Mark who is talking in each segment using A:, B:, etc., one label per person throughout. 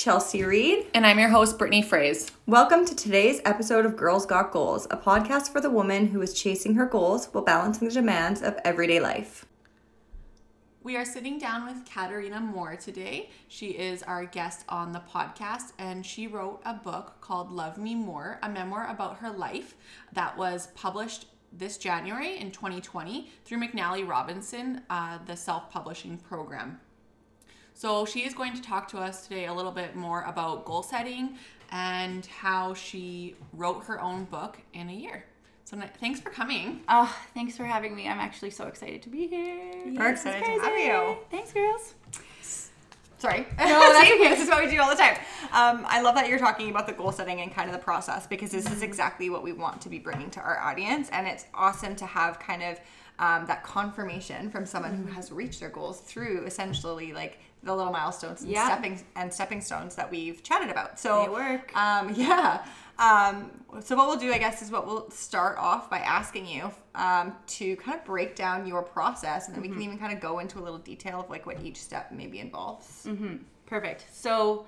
A: Chelsea Reed.
B: And I'm your host, Brittany Fraze.
A: Welcome to today's episode of Girls Got Goals, a podcast for the woman who is chasing her goals while balancing the demands of everyday life.
B: We are sitting down with Katarina Moore today. She is our guest on the podcast, and she wrote a book called Love Me More, a memoir about her life that was published this January in 2020 through McNally Robinson, uh, the self publishing program. So, she is going to talk to us today a little bit more about goal setting and how she wrote her own book in a year. So, thanks for coming.
C: Oh, thanks for having me. I'm actually so excited to be here.
A: We're excited to have you.
C: Thanks, girls.
D: Sorry. No, that's okay. This is what we do all the time. Um, I love that you're talking about the goal setting and kind of the process because this is exactly what we want to be bringing to our audience. And it's awesome to have kind of um, that confirmation from someone who has reached their goals through essentially like the little milestones and
C: Yeah.
D: stepping and stepping stones that we've chatted about. So
C: They work.
D: Um, yeah. Um, so what we'll do, I guess, is what we'll start off by asking you um, to kind of break down your process, and then we can even kind of go into a little detail of like what each step maybe involves.
C: Perfect. So,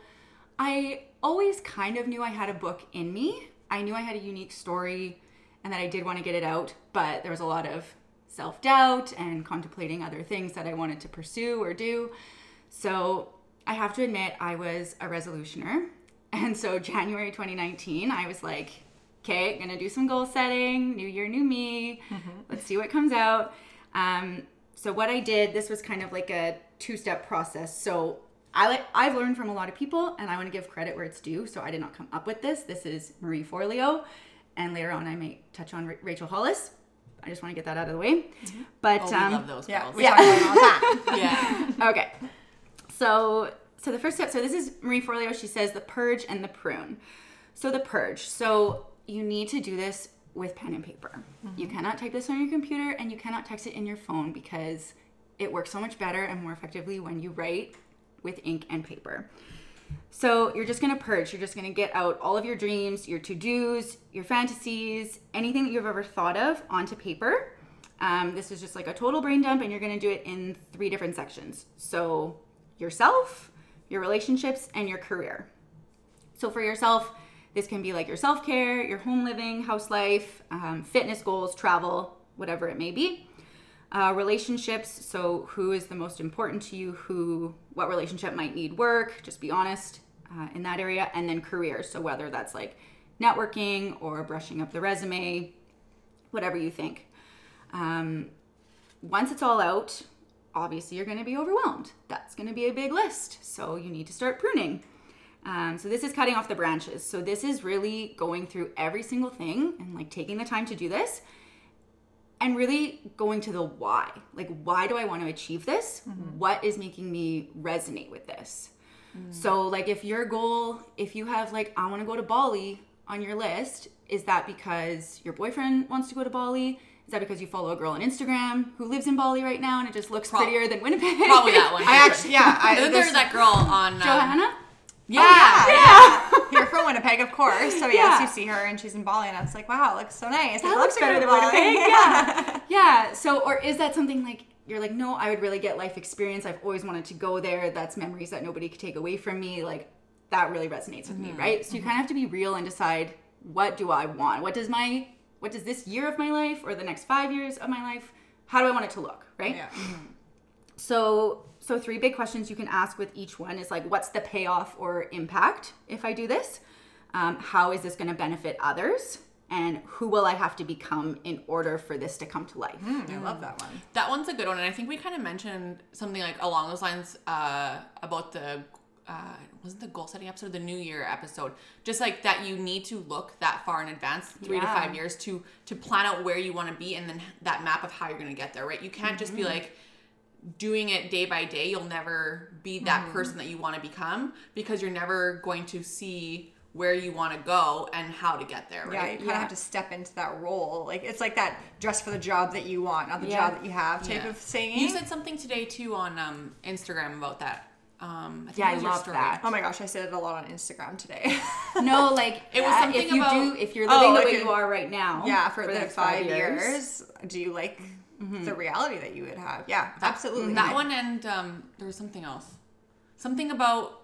C: I always kind of knew I had a book in me. I knew I had a unique story and that I did want to get it out, but there was a lot of self doubt and contemplating other things that I wanted to pursue or do. So, I have to admit, I was a resolutioner. And so, January 2019, I was like, okay, gonna do some goal setting, new year, new me. Let's see what comes out. Um, so, what I did, this was kind of like a two step process. So, I like I've learned from a lot of people, and I want to give credit where it's due. So, I did not come up with this. This is Marie Forleo, and later on, I may touch on Ra- Rachel Hollis. I just want to get that out of the way. But
B: Oh, we
C: um,
B: love those
D: Yeah,
B: girls.
D: we talked about all that.
B: yeah.
C: okay. So, so the first step. So this is Marie Forleo. She says the purge and the prune. So the purge. So you need to do this with pen and paper. You cannot type this on your computer, and you cannot text it in your phone because it works so much better and more effectively when you write with ink and paper. So you're just gonna purge. You're just gonna get out all of your dreams, your to dos, your fantasies, anything that you've ever thought of onto paper. Um, this is just like a total brain dump, and you're gonna do it in three different sections. So yourself, your relationships, and your career. So for yourself, this can be like your self care, your home living, house life, um, fitness goals, travel, whatever it may be. Uh, relationships, so who is the most important to you? Who, what relationship might need work? Just be honest uh, in that area. And then career, so whether that's like networking or brushing up the resume, whatever you think. Um, once it's all out, obviously you're going to be overwhelmed. That's going to be a big list. So you need to start pruning. Um, so this is cutting off the branches. So this is really going through every single thing and like taking the time to do this and really going to the why. Like, why do I want to achieve this? What is making me resonate with this? So, like, if your goal, if you have, like, I want to go to Bali on your list, is that because your boyfriend wants to go to Bali? Is that because you follow a girl on Instagram who lives in Bali right now and it just looks
B: Prob-
C: prettier than Winnipeg?
B: Probably that one.
D: I actually, yeah, I,
B: Isn't
D: there's-
B: that girl on um,
C: Johanna?
B: Yeah,
D: yeah. You're from Winnipeg, of course. So yes,
C: Yeah.
D: you see her and she's in Bali, and it's like, wow, it looks so nice.
C: That
D: It
C: looks better than. Winnipeg. Yeah. yeah. So, or is that something like you're like, no, I would really get life experience. I've always wanted to go there. That's memories that nobody could take away from me. Like that really resonates with me, right? So you kind of have to be real and decide what do I want? What does my what does this year of my life or the next five years of my life? How do I want it to look, right?
D: Yeah.
C: So, so three big questions you can ask with each one is like, what's the payoff or impact if I do this? Um, how is this going to benefit others? And who will I have to become in order for this to come to life?
D: I love that one.
B: That one's a good one, and I think we kind of mentioned something like along those lines uh, about the uh, wasn't the goal setting episode, the New Year episode. Just like that, you need to look that far in advance, three to five years, to to plan out where you want to be, and then that map of how you're going to get there. Right? You can't just be like doing it day by day. You'll never be that person that you want to become because you're never going to see where you want to go and how to get there.
D: Yeah,
B: Right?
D: you kind
C: Yeah.
D: of have to step into that role. Like it's like that dress for the job that you want, not the
C: Yeah.
D: job that you have type
B: Yeah.
D: of saying.
B: You said something today too on um, Instagram about that. Um, I think
C: Yeah, I love that.
D: Oh my gosh, I said it a lot on Instagram today.
C: No, like
B: It was
C: uh,
B: something
C: if you
B: about-
C: do if you're
D: Oh,
C: living the way
D: you're-
C: you are right now.
D: yeah, for, the,
C: next
D: five years. do you like the reality that you would have? Yeah, absolutely.
B: That one and um, there was something else. Something about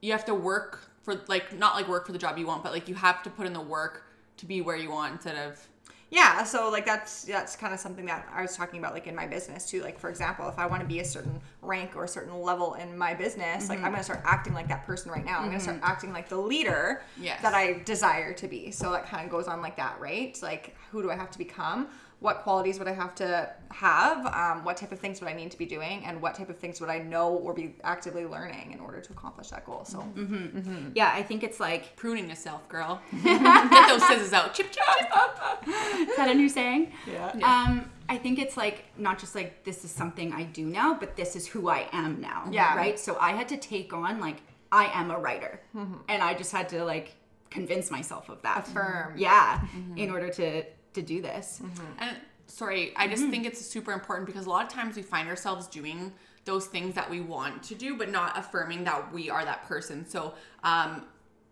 B: you have to work for like not like work for the job you want, but like you have to put in the work to be where you want instead of
D: Yeah, so like that's that's kind of something that I was talking about like in my business too. Like for example, if I want to be a certain rank or a certain level in my business, like I'm mm-hmm. gonna start acting like that person right now. I'm gonna start mm-hmm. acting like the leader
B: Yes.
D: that I desire to be. So that kind of goes on like that, right? Like who do I have to become? What qualities would I have to have? Um, what type of things would I need to be doing? And what type of things would I know or be actively learning in order to accomplish that goal? So mm-hmm. Mm-hmm. Mm-hmm.
C: Yeah, I think it's like
B: pruning yourself, girl. Get those scissors out. Chip chip chip.
C: is that a new saying?
D: yeah.
C: Um, I think it's like not just like this is something I do now, but this is who I am now.
D: Yeah.
C: Right. So I had to take on like I am a writer, and I just had to like convince myself of that.
D: Affirm.
C: Yeah. In order to to do this.
B: And sorry, I just think it's super important because a lot of times we find ourselves doing those things that we want to do, but not affirming that we are that person. So, um,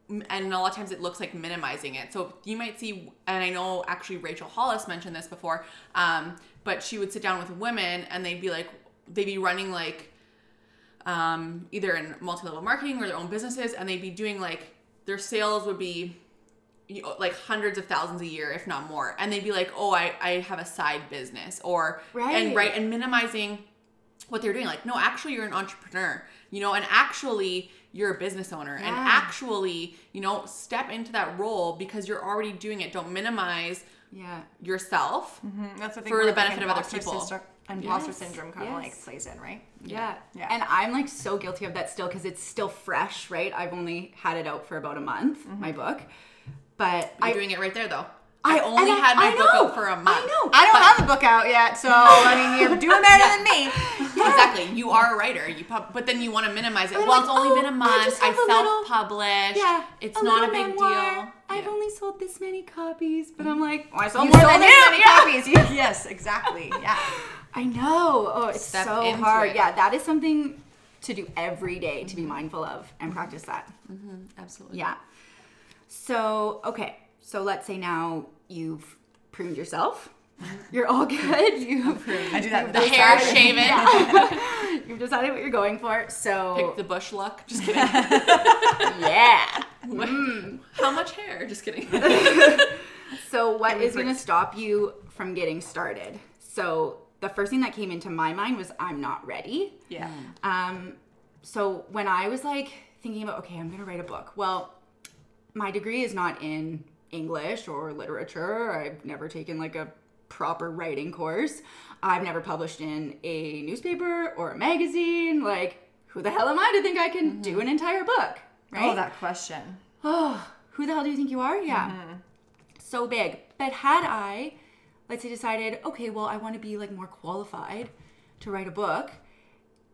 B: and a lot of times it looks like minimizing it. So you might see, and I know actually Rachel Hollis mentioned this before, um, but she would sit down with women and they'd be like, they'd be running like um, either in multi-level marketing or their own businesses, and they'd be doing like their sales would be you know, like hundreds of thousands a year, if not more, and they'd be like, "Oh, I, I have a side business," or
C: Right.
B: and right and minimizing what they're doing. Like, no, actually, you're an entrepreneur, you know, and actually, you're a business owner, and actually, you know, step into that role because you're already doing it. Don't minimize
C: Yeah.
B: yourself.
D: Mm, That's the thing
B: For the
D: like,
B: benefit of other people.
D: syndrome- Imposter
C: Yes,
D: syndrome kind of like plays in, right?
C: Yeah.
D: Yeah.
C: And I'm like so guilty of that still because it's still fresh, right? I've only had it out for about a month, my book. But
B: You're
C: I
B: doing it right there, though.
C: I-
B: I only
C: I-
B: had my
C: I
B: book
C: know,
B: out for a month.
C: I know.
D: I don't have a book out yet, so I mean you're doing better than me.
B: Exactly. You are a writer. You pub- but then you want to minimize it. Well,
C: like,
B: it's only
C: oh,
B: been a month. I,
C: have
B: self-published.
C: yeah,
B: It's
C: a
B: not a big
C: memoir.
B: deal.
C: I've
B: Yeah.
C: only sold this many copies, but I'm like, oh, I sold
D: You
C: more
D: sold
C: than
D: this many
C: Yeah.
D: copies. Yes, exactly. Yeah.
C: I know. Oh, it's
B: Step
C: so hard.
B: it.
C: Yeah, that is something to do every day to be mm-hmm. mindful of and practice that. Mm-hmm.
B: Absolutely.
C: Yeah. So, okay. So let's say now you've pruned yourself. You're all good. You've
D: I do that.
B: The hair shaven.
C: you've decided what you're going for. So
B: Pick the bush look. Just kidding.
C: yeah.
B: How much hair? Just kidding.
C: So what is going to stop you from getting started? So the first thing that came into my mind was I'm not ready.
D: Yeah.
C: Um, so when I was like thinking about, okay, I'm gonna write a book. Well, my degree is not in English or literature. I've never taken like a proper writing course. I've never published in a newspaper or a magazine. Like, who the hell am I to think I can do an entire book? Oh, right?
D: Oh, that question.
C: oh, who the hell do you think you are? Yeah. Mm-hmm. So big. But had I, let's say, decided, okay, well, I want to be like more qualified to write a book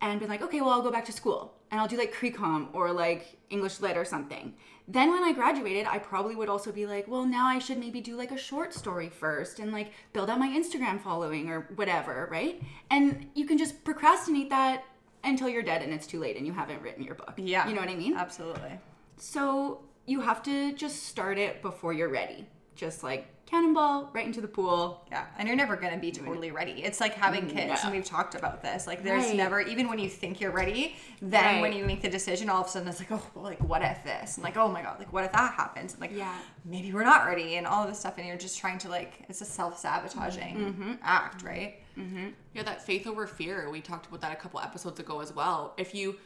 C: and been like, okay, well, I'll go back to school and I'll do like CreComm or like English Lit or something. Then when I graduated, I probably would also be like, well, now I should maybe do like a short story first and like build out my Instagram following or whatever, right? And you can just procrastinate that until you're dead and it's too late and you haven't written your book.
D: Yeah.
C: You know what I mean?
D: Absolutely.
C: So you have to just start it before you're ready. Just like cannonball right into the pool.
D: Yeah, and you're never gonna be totally ready. It's like having mm, kids,
C: No.
D: and we've talked about this. Like, there's
C: Right.
D: never, even when you think you're ready, then when you make the decision, all of a sudden it's like, oh, well, like what if this? And like, oh my god, like what if that happens? And like,
C: Yeah.
D: maybe we're not ready, and all of this stuff, and you're just trying to like, it's a self sabotaging
C: mm-hmm. mm-hmm.
D: act, right? Mm-hmm.
B: Yeah, that faith over fear. We talked about that a couple episodes ago as well. If you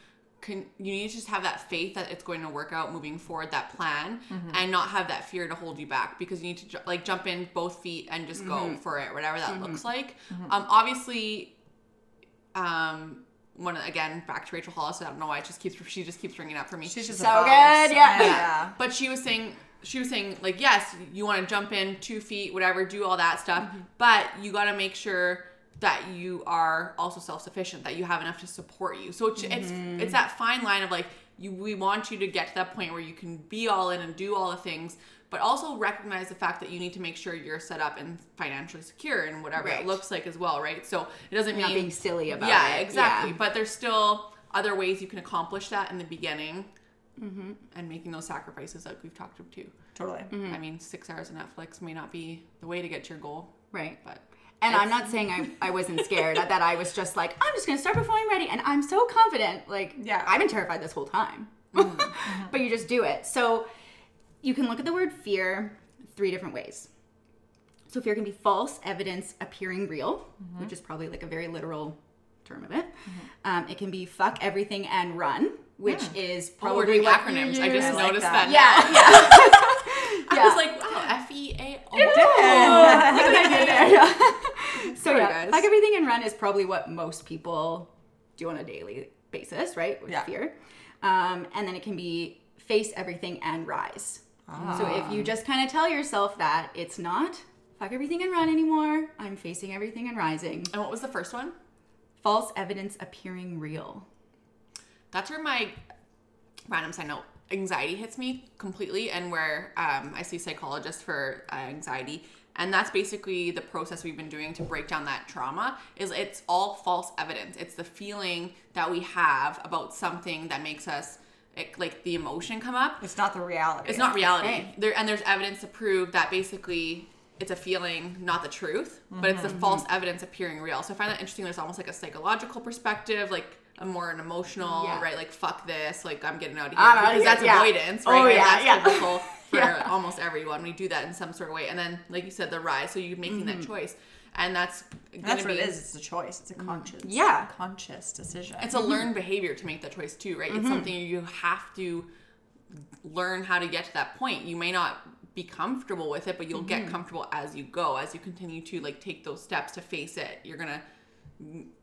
B: you need to just have that faith that it's going to work out moving forward, that plan, mm-hmm. and not have that fear to hold you back because you need to ju- like jump in both feet and just go mm-hmm. for it, whatever that looks mm-hmm. like. Um, obviously, um, one again back to Rachel Hollis. I don't know why it just keeps she just keeps bringing it up for me.
D: She's just
C: So good, oh, yeah.
D: yeah.
B: But she was saying she was saying like yes, you want to jump in two feet, whatever, do all that stuff, but you got to make sure that you are also self sufficient, that you have enough to support you. So it's it's, mm-hmm. it's that fine line of like you we want you to get to that point where you can be all in and do all the things. But also recognize the fact that you need to make sure you're set up and financially secure and whatever
C: Right.
B: it looks like as well, right? So it doesn't
C: Not
B: mean
C: being silly about
B: yeah,
C: it.
B: exactly.
C: Yeah.
B: Exactly but there's still other ways you can accomplish that in the beginning, mm-hmm. and making those sacrifices like we've talked about too.
D: Totally.
B: I mm-hmm. mean, six hours of Netflix may not be the way to get to your goal,
C: Right.
B: but
C: And I'm not saying I, I wasn't scared, that I was just like, I'm just gonna start before I'm ready. And I'm so confident. Like,
D: Yeah.
C: I've been terrified this whole time. Mm-hmm. Mm-hmm. But you just do it. So you can look at the word fear three different ways. So fear can be false evidence appearing real, mm-hmm. which is probably like a very literal term of it. Um, it can be fuck everything and run, which is
B: Oh,
C: probably
B: we're doing
C: what you
B: acronyms. I just
D: I like
B: noticed
D: that.
B: that.
C: Yeah, yeah.
B: I was like, wow, F E A O.
C: Look what I did there. Yeah. so yeah, fuck everything and run is probably what most people do on a daily basis, right? With
D: Yeah.
C: fear. Um, and then it can be face everything and rise. So if you just kind of tell yourself that it's not fuck everything and run anymore, I'm facing everything and rising.
B: And what was the first one?
C: False evidence appearing real.
B: That's where my random side note anxiety hits me completely, and where um, I see psychologists for uh, anxiety. And that's basically the process we've been doing to break down that trauma. Is it's all false evidence. It's the feeling that we have about something that makes us it, like the emotion come up.
D: It's not the reality.
B: It's not reality.
C: Right.
B: There and there's evidence to prove that basically it's a feeling, not the truth, but it's the mm-hmm. false evidence appearing real. So I find that interesting. There's almost like a psychological perspective, like a more an emotional,
C: Yeah.
B: right? Like fuck this, like I'm getting out of here because that's
C: yeah.
B: avoidance, oh, right?
C: Oh,
B: And
C: yeah,
B: that's
C: yeah.
B: typical for
C: Yeah.
B: almost everyone. We do that in some sort of way, and then like you said, the rise. So you're making that mm-hmm. choice, and that's gonna
D: That's what
B: be
D: it is. It's a choice. It's a mm-hmm. conscious.
C: Yeah.
D: Conscious decision.
B: it's a mm-hmm. learned behavior to make that choice too, right? It's something you have to learn how to get to that point. You may not be comfortable with it, but you'll get comfortable as you go, as you continue to like take those steps to face it. You're gonna,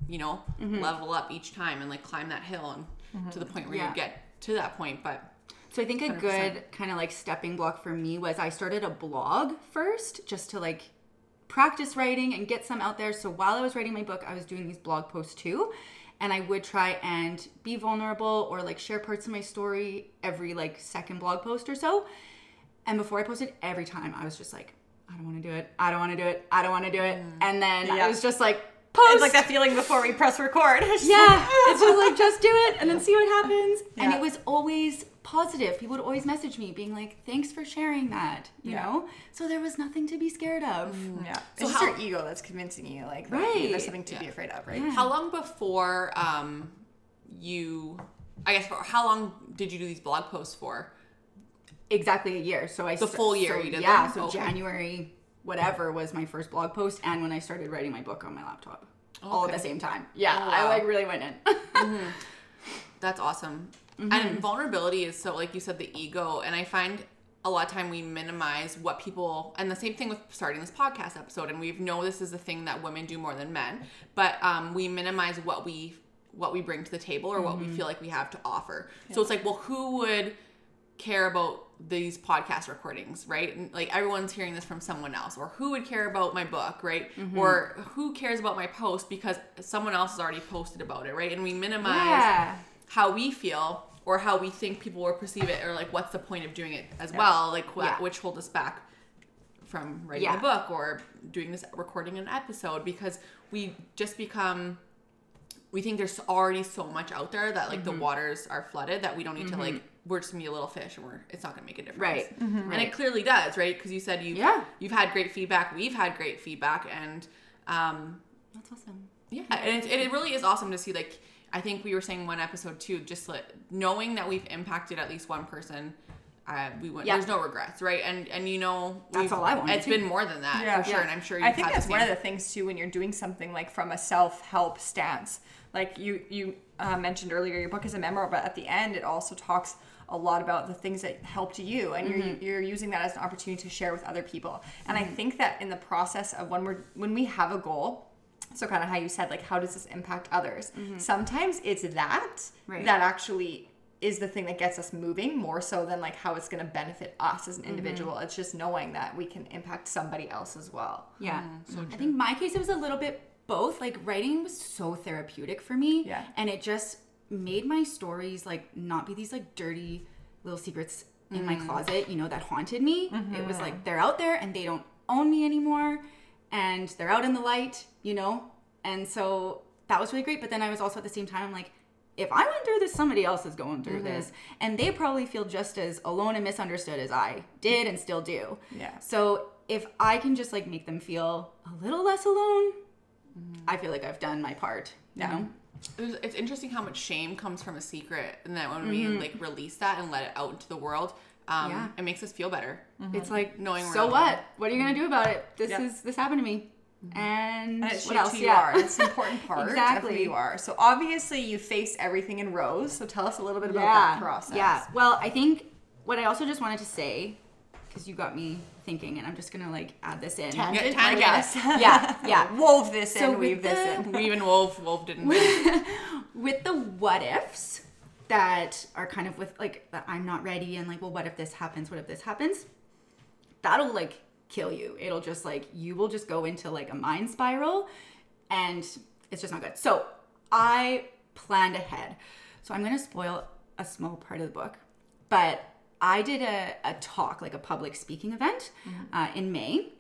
B: you know, level up each time and like climb that hill and to the point where
C: Yeah.
B: you get to that point. But
C: So I think a
B: 100%.
C: good kind of like stepping block for me was I started a blog first just to like practice writing and get some out there. So while I was writing my book, I was doing these blog posts too. And I would try and be vulnerable or like share parts of my story every like second blog post or so. And before I posted, every time I was just like, I don't want to do it. I don't want to do it. I don't want to do it. Mm. And then
D: Yeah.
C: I was just like, post.
D: It's like that feeling before we press record. It's just
C: Yeah, it's just like just do it and then see what happens. And it was always positive. People would always message me being like, "Thanks for sharing that," you
D: Yeah.
C: know. So there was nothing to be scared of.
D: Yeah.
B: So
D: it's just your ego that's convincing you, like, that
C: Right.
D: there's something to be afraid of, right?
B: how long before um, you, I guess, for how long did you do these blog posts for?
C: Exactly a year. So I
B: The full year
C: so,
B: you did
C: yeah.
B: them?
C: So
B: Okay.
C: January, whatever was my first blog post, and when I started writing my book on my laptop, all at the same time. Yeah,
B: Oh,
C: I like really went in.
B: That's awesome.
C: Mm-hmm.
B: And vulnerability is so, like you said, the ego. And I find a lot of time we minimize what people, and the same thing with starting this podcast episode. And we know this is the thing that women do more than men, but um, we minimize what we what we bring to the table or what we
C: Mm-hmm.
B: feel like we have to offer. So it's like, well, who would care about these podcast recordings, right? And like everyone's hearing this from someone else, or who would care about my book, right?
C: Mm-hmm.
B: Or who cares about my post because someone else has already posted about it, right? And we minimize
C: yeah.
B: how we feel or how we think people will perceive it or like what's the point of doing it as well like what,
C: Yeah.
B: which hold us back from writing
C: Yeah.
B: a book or doing this recording an episode because we just become we think there's already so much out there that like
C: Mm-hmm.
B: the waters are flooded that we don't need to like we're just gonna be a little fish and we're it's not gonna make a difference
C: Right.
B: and it clearly does right because you said you
C: Yeah.
B: you've had great feedback we've had great feedback and um
C: That's awesome.
B: yeah, and it, it really is awesome to see. Like, I think we were saying one episode too, just like knowing that we've impacted at least one person. Uh, we went.
C: Yeah.
B: There's no regrets, right? And and you know,
C: That's
B: we've-
C: all I wanted
B: It's
C: too.
B: been more than that for sure, and I'm sure. You've
D: I think
B: had
D: that's
B: the
D: one of the things too when you're doing something like from a self-help stance. Like you you uh, mentioned earlier, your book is a memoir, but at the end it also talks a lot about the things that helped you, and you're mm-hmm. you're using that as an opportunity to share with other people. And I mm-hmm. think that in the process of when we're when we have a goal. So kind of how you said like how does this impact others? Mm-hmm. Sometimes it's that
C: Right.
D: that actually is the thing that gets us moving more so than like how it's going to benefit us as an individual. It's just knowing that we can impact somebody else as well.
C: Yeah. I think my case it was a little bit both. Like writing was so therapeutic for me.
D: Yeah.
C: And it just made my stories like not be these like dirty little secrets in my mm. closet, you know, that haunted me. It was mm-hmm. like they're out there and they don't own me anymore and they're out in the light, you know? And so that was really great. But then I was also at the same time like if I went through this, somebody else is going through mm-hmm. this. And they probably feel just as alone and misunderstood as I did and still do.
D: Yeah.
C: So if I can just like make them feel a little less alone, mm-hmm. I feel like I've done my part. You
D: Yeah.
C: know?
B: It's it's interesting how much shame comes from a secret, and that when we mm-hmm. like release that and let it out into the world, um,
C: Yeah.
B: it makes us feel better. Mm-hmm.
C: It's like
B: Knowing we're
C: so
B: not
C: what? What are you gonna do about it? This
D: Yep.
C: is this happened to me, mm-hmm. and,
D: And it
C: what
D: shapes
C: else?
D: who you
C: yeah.
D: are. It's an important part of who
C: Exactly.
D: you are. So obviously you face everything in rows. So tell us a little bit about
C: yeah.
D: that process.
C: Yeah. Well, I think what I also just wanted to say, because you got me thinking, and I'm just gonna like add this in.
D: Tangent,
B: Yeah,
D: I guess.
C: Yeah, yeah.
D: Wove this
C: So
D: in,
C: with
D: weave this in.
B: Weave even Wolf Wolf didn't. win.
C: with the what ifs that are kind of with like that I'm not ready and like, well, what if this happens? What if this happens? That'll like kill you. It'll just like you will just go into like a mind spiral and it's just not good. So I planned ahead. So I'm gonna spoil a small part of the book, but I did a, a talk, like a public speaking event uh, in May.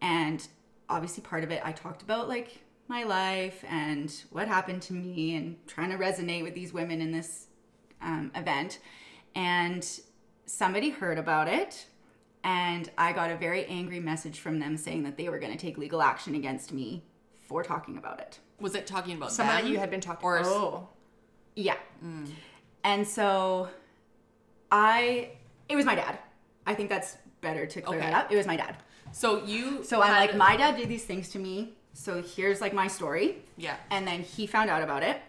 C: And obviously, part of it, I talked about like my life and what happened to me and trying to resonate with these women in this um, event. And somebody heard about it. And I got a very angry message from them saying that they were going to take legal action against me for talking about it.
B: Was it talking about
D: Someone you had been talking
B: or
D: Oh.
C: Yeah. And so I, it was my dad. I think that's better to clear
B: Okay.
C: that up. It was my dad.
B: So you.
C: So I'm like, my dad did these things to me. So here's like my story.
B: Yeah.
C: And then he found out about it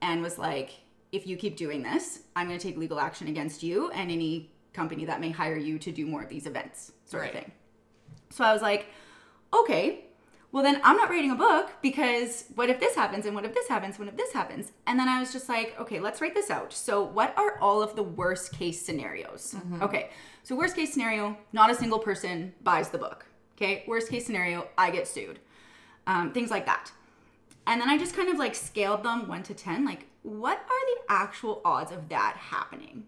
C: and was like, if you keep doing this, I'm going to take legal action against you and any company that may hire you to do more of these events, sort
B: Right.
C: of thing. So I was like, okay, well then I'm not writing a book because what if this happens and what if this happens, what if this happens? And then I was just like, okay, let's write this out. So what are all of the worst case scenarios? Okay. So worst case scenario, not a single person buys the book. Okay. Worst case scenario, I get sued. Um, things like that. And then I just kind of like scaled them one to 10. Like, what are the actual odds of that happening?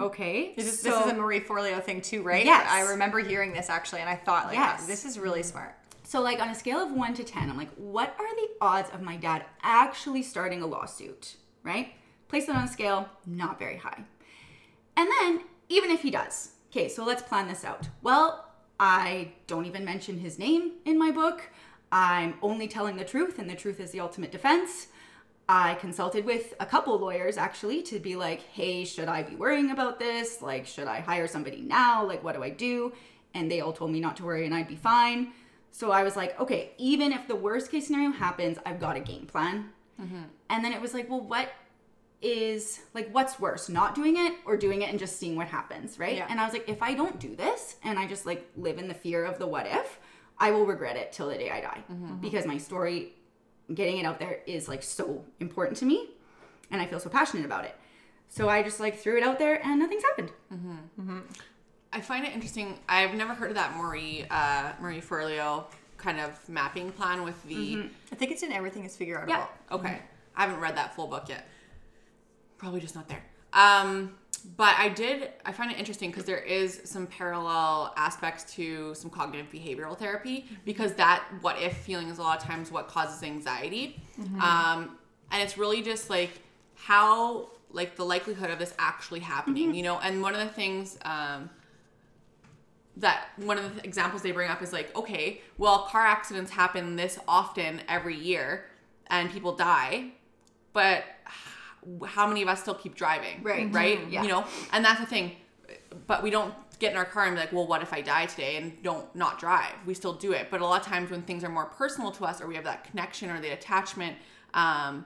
C: Okay.
D: This is,
C: so-
D: this is a Marie Forleo thing too, right?
C: Yes.
D: I remember hearing this actually, and I thought, like,
C: Yes.
D: this is really smart.
C: So, like on a scale of one to 10, I'm like, what are the odds of my dad actually starting a lawsuit? Right? Place it on a scale, not very high. And then, even if he does, okay, so let's plan this out. Well, I don't even mention his name in my book. I'm only telling the truth, and the truth is the ultimate defense. I consulted with a couple lawyers actually to be like, hey, should I be worrying about this? Like, should I hire somebody now? Like, what do I do? And they all told me not to worry and I'd be fine. So I was like, okay, even if the worst case scenario happens, I've got a game plan. Mm-hmm. And then it was like, well, what is like what's worse, not doing it or doing it and just seeing what happens, right?
D: Yeah.
C: And I was like, if I don't do this and I just like live in the fear of the what if, I will regret it till the day I die mm-hmm. Mm-hmm. because my story, getting it out there is like so important to me, and I feel so passionate about it. So I just like threw it out there and nothing's happened.
B: I find it interesting. I've never heard of that Marie uh, Marie Forleo kind of mapping plan with the.
D: I think it's in Everything is Figureoutable.
C: Yeah.
B: Okay, I haven't read that full book yet. Probably just not there. Um, but I did. I find it interesting because there is some parallel aspects to some cognitive behavioral therapy because that what if feeling is a lot of times what causes anxiety, um, and it's really just like how like the likelihood of this actually happening, you know. And one of the things. Um, that one of the examples they bring up is like, okay, well, car accidents happen this often every year and people die, but how many of us still keep driving?
C: Right.
B: Right?
C: Mhm. Yeah.
B: You know, and that's the thing. But we don't get in our car and be like, well, what if I die today and don't not drive? We still do it. But a lot of times when things are more personal to us or we have that connection or the attachment um,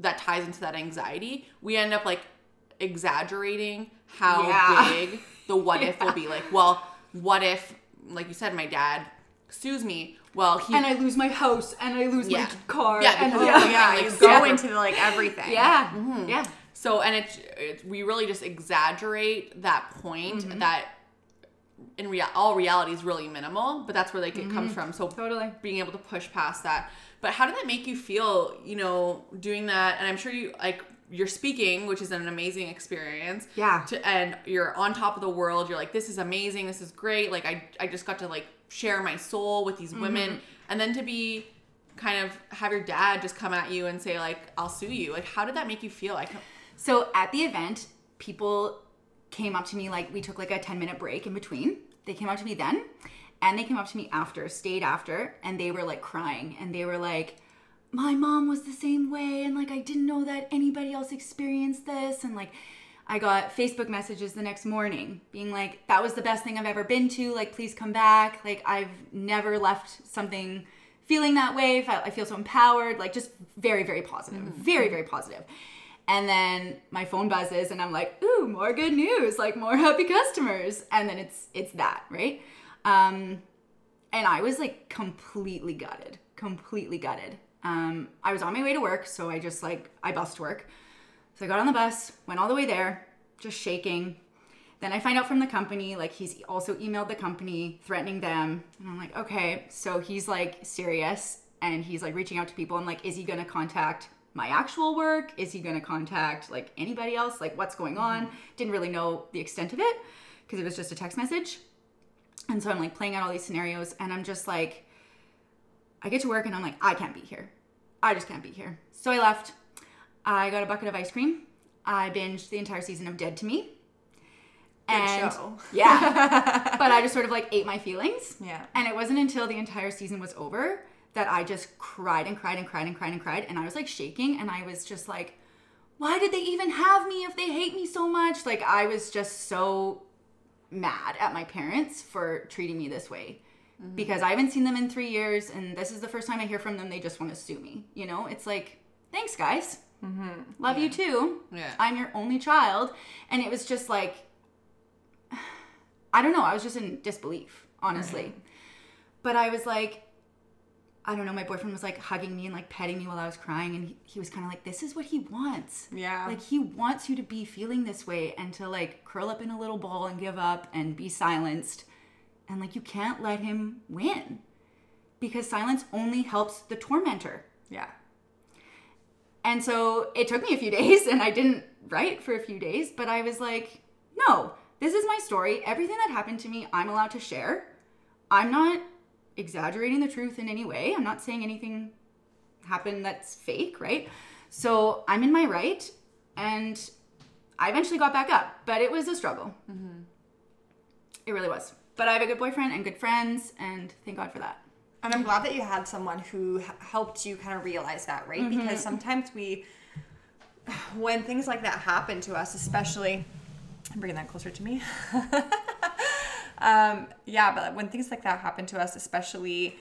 B: that ties into that anxiety, we end up like exaggerating how
C: Yeah.
B: big the what if will be. Like, well, what if, like you said, my dad sues me? Well, he
C: And I lose my house and I lose
B: Yeah.
C: my car.
B: Yeah,
C: and
B: because-
D: Yeah,
B: Yeah, like,
D: go
B: super-
D: into like everything.
C: yeah,
B: Mm-hmm.
C: yeah.
B: So, and it's, it's we really just exaggerate that point
C: Mm-hmm.
B: that in real all reality is really minimal, but that's where like it comes from. So
C: Mm-hmm. Totally.
B: being able to push past that. But how did that make you feel? You know, doing that, and I'm sure you like you're speaking, which is an amazing experience.
C: Yeah.
B: To, and you're on top of the world. You're like, this is amazing. This is great. Like I, I just got to like share my soul with these
C: Mm-hmm.
B: women, and then to be kind of have your dad just come at you and say like, I'll sue you. Like, how did that make you feel? I can
C: So at the event, people came up to me like we took like a 10 minute break in between. They came up to me then and they came up to me after, stayed after, and they were like crying and they were like, my mom was the same way and like I didn't know that anybody else experienced this and like I got Facebook messages the next morning being like that was the best thing I've ever been to like please come back. Like I've never left something feeling that way. I feel so empowered like just very very positive very very positive. And then my phone buzzes and I'm like ooh more good news like more happy customers. And then it's it's that right? Um and I was like completely gutted completely gutted um, I was on my way to work, so I just like I bussed work. So I got on the bus, went all the way there, just shaking. Then I find out from the company, like he's also emailed the company threatening them. And I'm like, okay, so he's like serious and he's like reaching out to people I'm like, is he gonna contact my actual work? Is he gonna contact like anybody else? Like what's going on? Didn't really know the extent of it because it was just a text message. And so I'm like playing out all these scenarios and I'm just like, I get to work and I'm like, I can't be here. I just can't be here. So I left. I got a bucket of ice cream. I binged the entire season of Dead to Me. and
D: show.
C: yeah, but I just sort of like ate my feelings.
D: Yeah.
C: And it wasn't until the entire season was over that I just cried and cried and cried and cried and cried. And I was like shaking and I was just like, why did they even have me if they hate me so much? Like, I was just so mad at my parents for treating me this way Mm-hmm. because I haven't seen them in three years and this is the first time I hear from them. They just want to sue me. You know, it's like, thanks, guys. Mm-hmm. Love you too.
B: Yeah.
C: I'm your only child. And it was just like, I don't know. I was just in disbelief, honestly. But I was like, I don't know. My boyfriend was like hugging me and like petting me while I was crying. And he, he was kind of like, this is what he wants.
D: Yeah.
C: Like, he wants you to be feeling this way and to like curl up in a little ball and give up and be silenced. And like, you can't let him win because silence only helps the tormentor.
D: Yeah.
C: And so it took me a few days and I didn't write for a few days, but I was like, no, this is my story. Everything that happened to me, I'm allowed to share. I'm not exaggerating the truth in any way. I'm not saying anything happened that's fake, right? So I'm in my right and I eventually got back up, but it was a struggle. Mm-hmm. It really was. But I have a good boyfriend and good friends, and thank God for that.
D: And I'm glad that you had someone who h- helped you kind of realize that, right? Because sometimes we, when things like that happen to us, especially, I'm bringing that closer to me. um, yeah, but when things like that happen to us, especially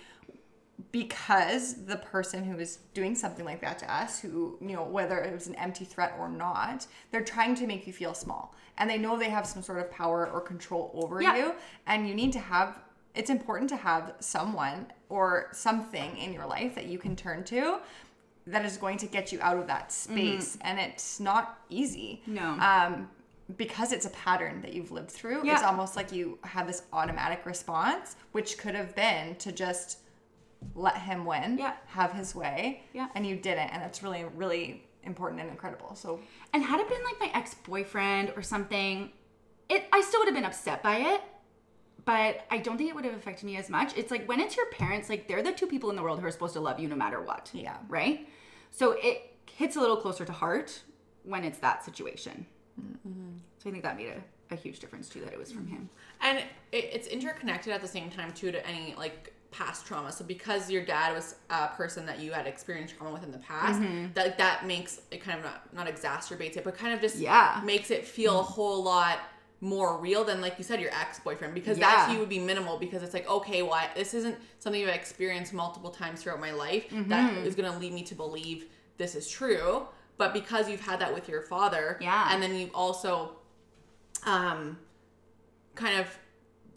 D: because the person who is doing something like that to us, who, you know, whether it was an empty threat or not, they're trying to make you feel small. And they know they have some sort of power or control over
C: Yeah.
D: you. And you need to have, it's important to have someone or something in your life that you can turn to that is going to get you out of that space. And it's not easy.
C: No.
D: Um, because it's a pattern that you've lived through, it's almost like you have this automatic response, which could have been to just let him win,
C: Yeah.
D: have his way,
C: Yeah.
D: and you didn't, and that's really, really important and incredible. So
C: And had it been like my ex boyfriend or something, it I still would have been upset by it, but I don't think it would have affected me as much. It's like when it's your parents, like they're the two people in the world who are supposed to love you no matter what.
D: Yeah.
C: Right? So it hits a little closer to heart when it's that situation. Mm-hmm. So I think that made a, a huge difference too that it was from him.
B: And it, it's interconnected at the same time too to any like past trauma. So because your dad was a person that you had experienced trauma with in the past, that that makes it kind of not, not exacerbates it, but kind of just
C: Yeah.
B: makes it feel a whole lot more real than like you said your ex-boyfriend because that
C: Yeah.
B: to you would be minimal because it's like okay well this isn't something I've experienced multiple times throughout my life that is going to lead me to believe this is true but because you've had that with your father
C: Yeah.
B: and then you've also um kind of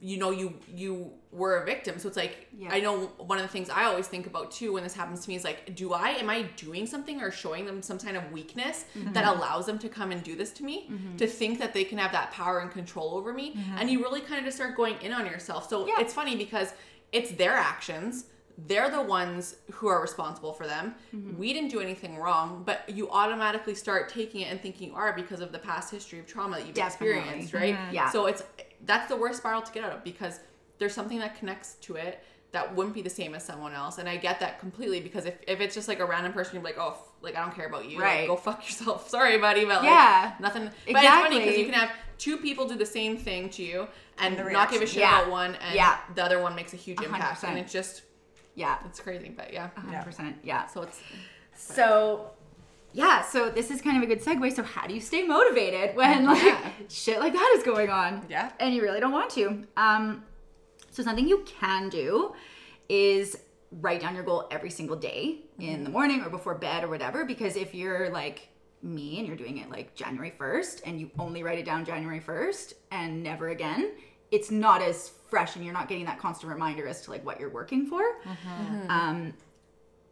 B: you know you you were a victim so it's like
C: Yeah.
B: i know one of the things i always think about too when this happens to me is like do i am i doing something or showing them some kind of weakness
C: Mm-hmm.
B: that allows them to come and do this to me to think that they can have that power and control over me and you really kind of just start going in on yourself so
C: Mm-hmm. Yeah.
B: it's funny because it's their actions they're the ones who are responsible for them.
C: Mm-hmm.
B: We didn't do anything wrong, but you automatically start taking it and thinking you are because of the past history of trauma that you've
C: Definitely.
B: experienced, right?
C: Mhm. Yeah.
B: So it's that's the worst spiral to get out of because there's something that connects to it that wouldn't be the same as someone else. And I get that completely because if, if it's just like a random person, you're like, oh, like I don't care about you, like,
C: Right.
B: go fuck yourself. Sorry, buddy, but like
C: Yeah.
B: nothing. But it's funny because you can have two people do the same thing to you and
D: the
B: not give a shit
C: Yeah.
B: about one, and
C: Yeah.
B: the other one makes a huge impact. And it's just
C: Yeah.
B: It's crazy, but yeah.
C: 100%. Yeah.
B: So it's
C: So, yeah, so this is kind of a good segue. So, how do you stay motivated when like
B: Yeah.
C: shit like that is going on?
D: Yeah.
C: And you really don't want to. Um, so, something you can do is write down your goal every single day in the morning or before bed or whatever. Because if you're like me and you're doing it like January 1st and you only write it down January 1st and never again, it's not as fresh and you're not getting that constant reminder as to like what you're working for. Um,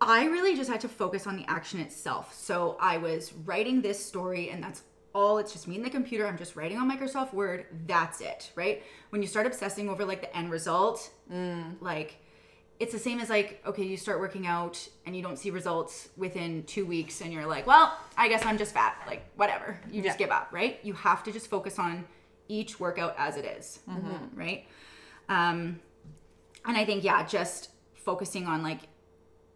C: I really just had to focus on the action itself. So I was writing this story, and that's all. It's just me and the computer. I'm just writing on Microsoft Word. That's it, right? When you start obsessing over like the end result, like it's the same as like, okay, you start working out and you don't see results within two weeks, and you're like, well, I guess I'm just fat. Like, whatever. You just
D: Yeah.
C: give up, right? You have to just focus on each workout as it is, right? Um, and I think, yeah, just focusing on like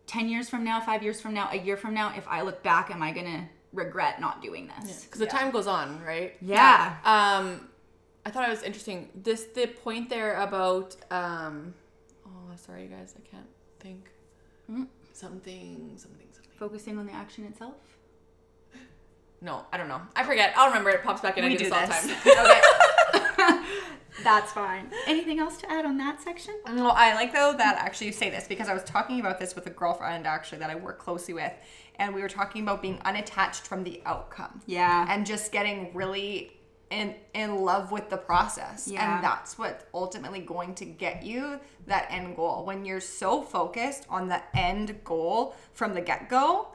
C: 10 years from now, five years from now, a year from now, if I look back, am I going to regret not doing this?
B: because the time goes on, right?
C: Yeah.
B: Um, I thought it was interesting. This the point there about um, oh sorry you guys, I can't think.
C: Mm.
B: Something, something, something.
C: Focusing on the action itself?
B: No, I don't know. I forget. I'll remember. It pops back in. I
D: We
B: do this all the time.
C: That's fine. Anything else to add on that section?
D: No, I like though that actually you say this because I was talking about this with a girlfriend actually that I work closely with, and we were talking about being unattached from the outcome.
C: Yeah.
D: And just getting really in in love with the process.
C: Yeah.
D: And that's what's ultimately going to get you that end goal. When you're so focused on the end goal from the get-go,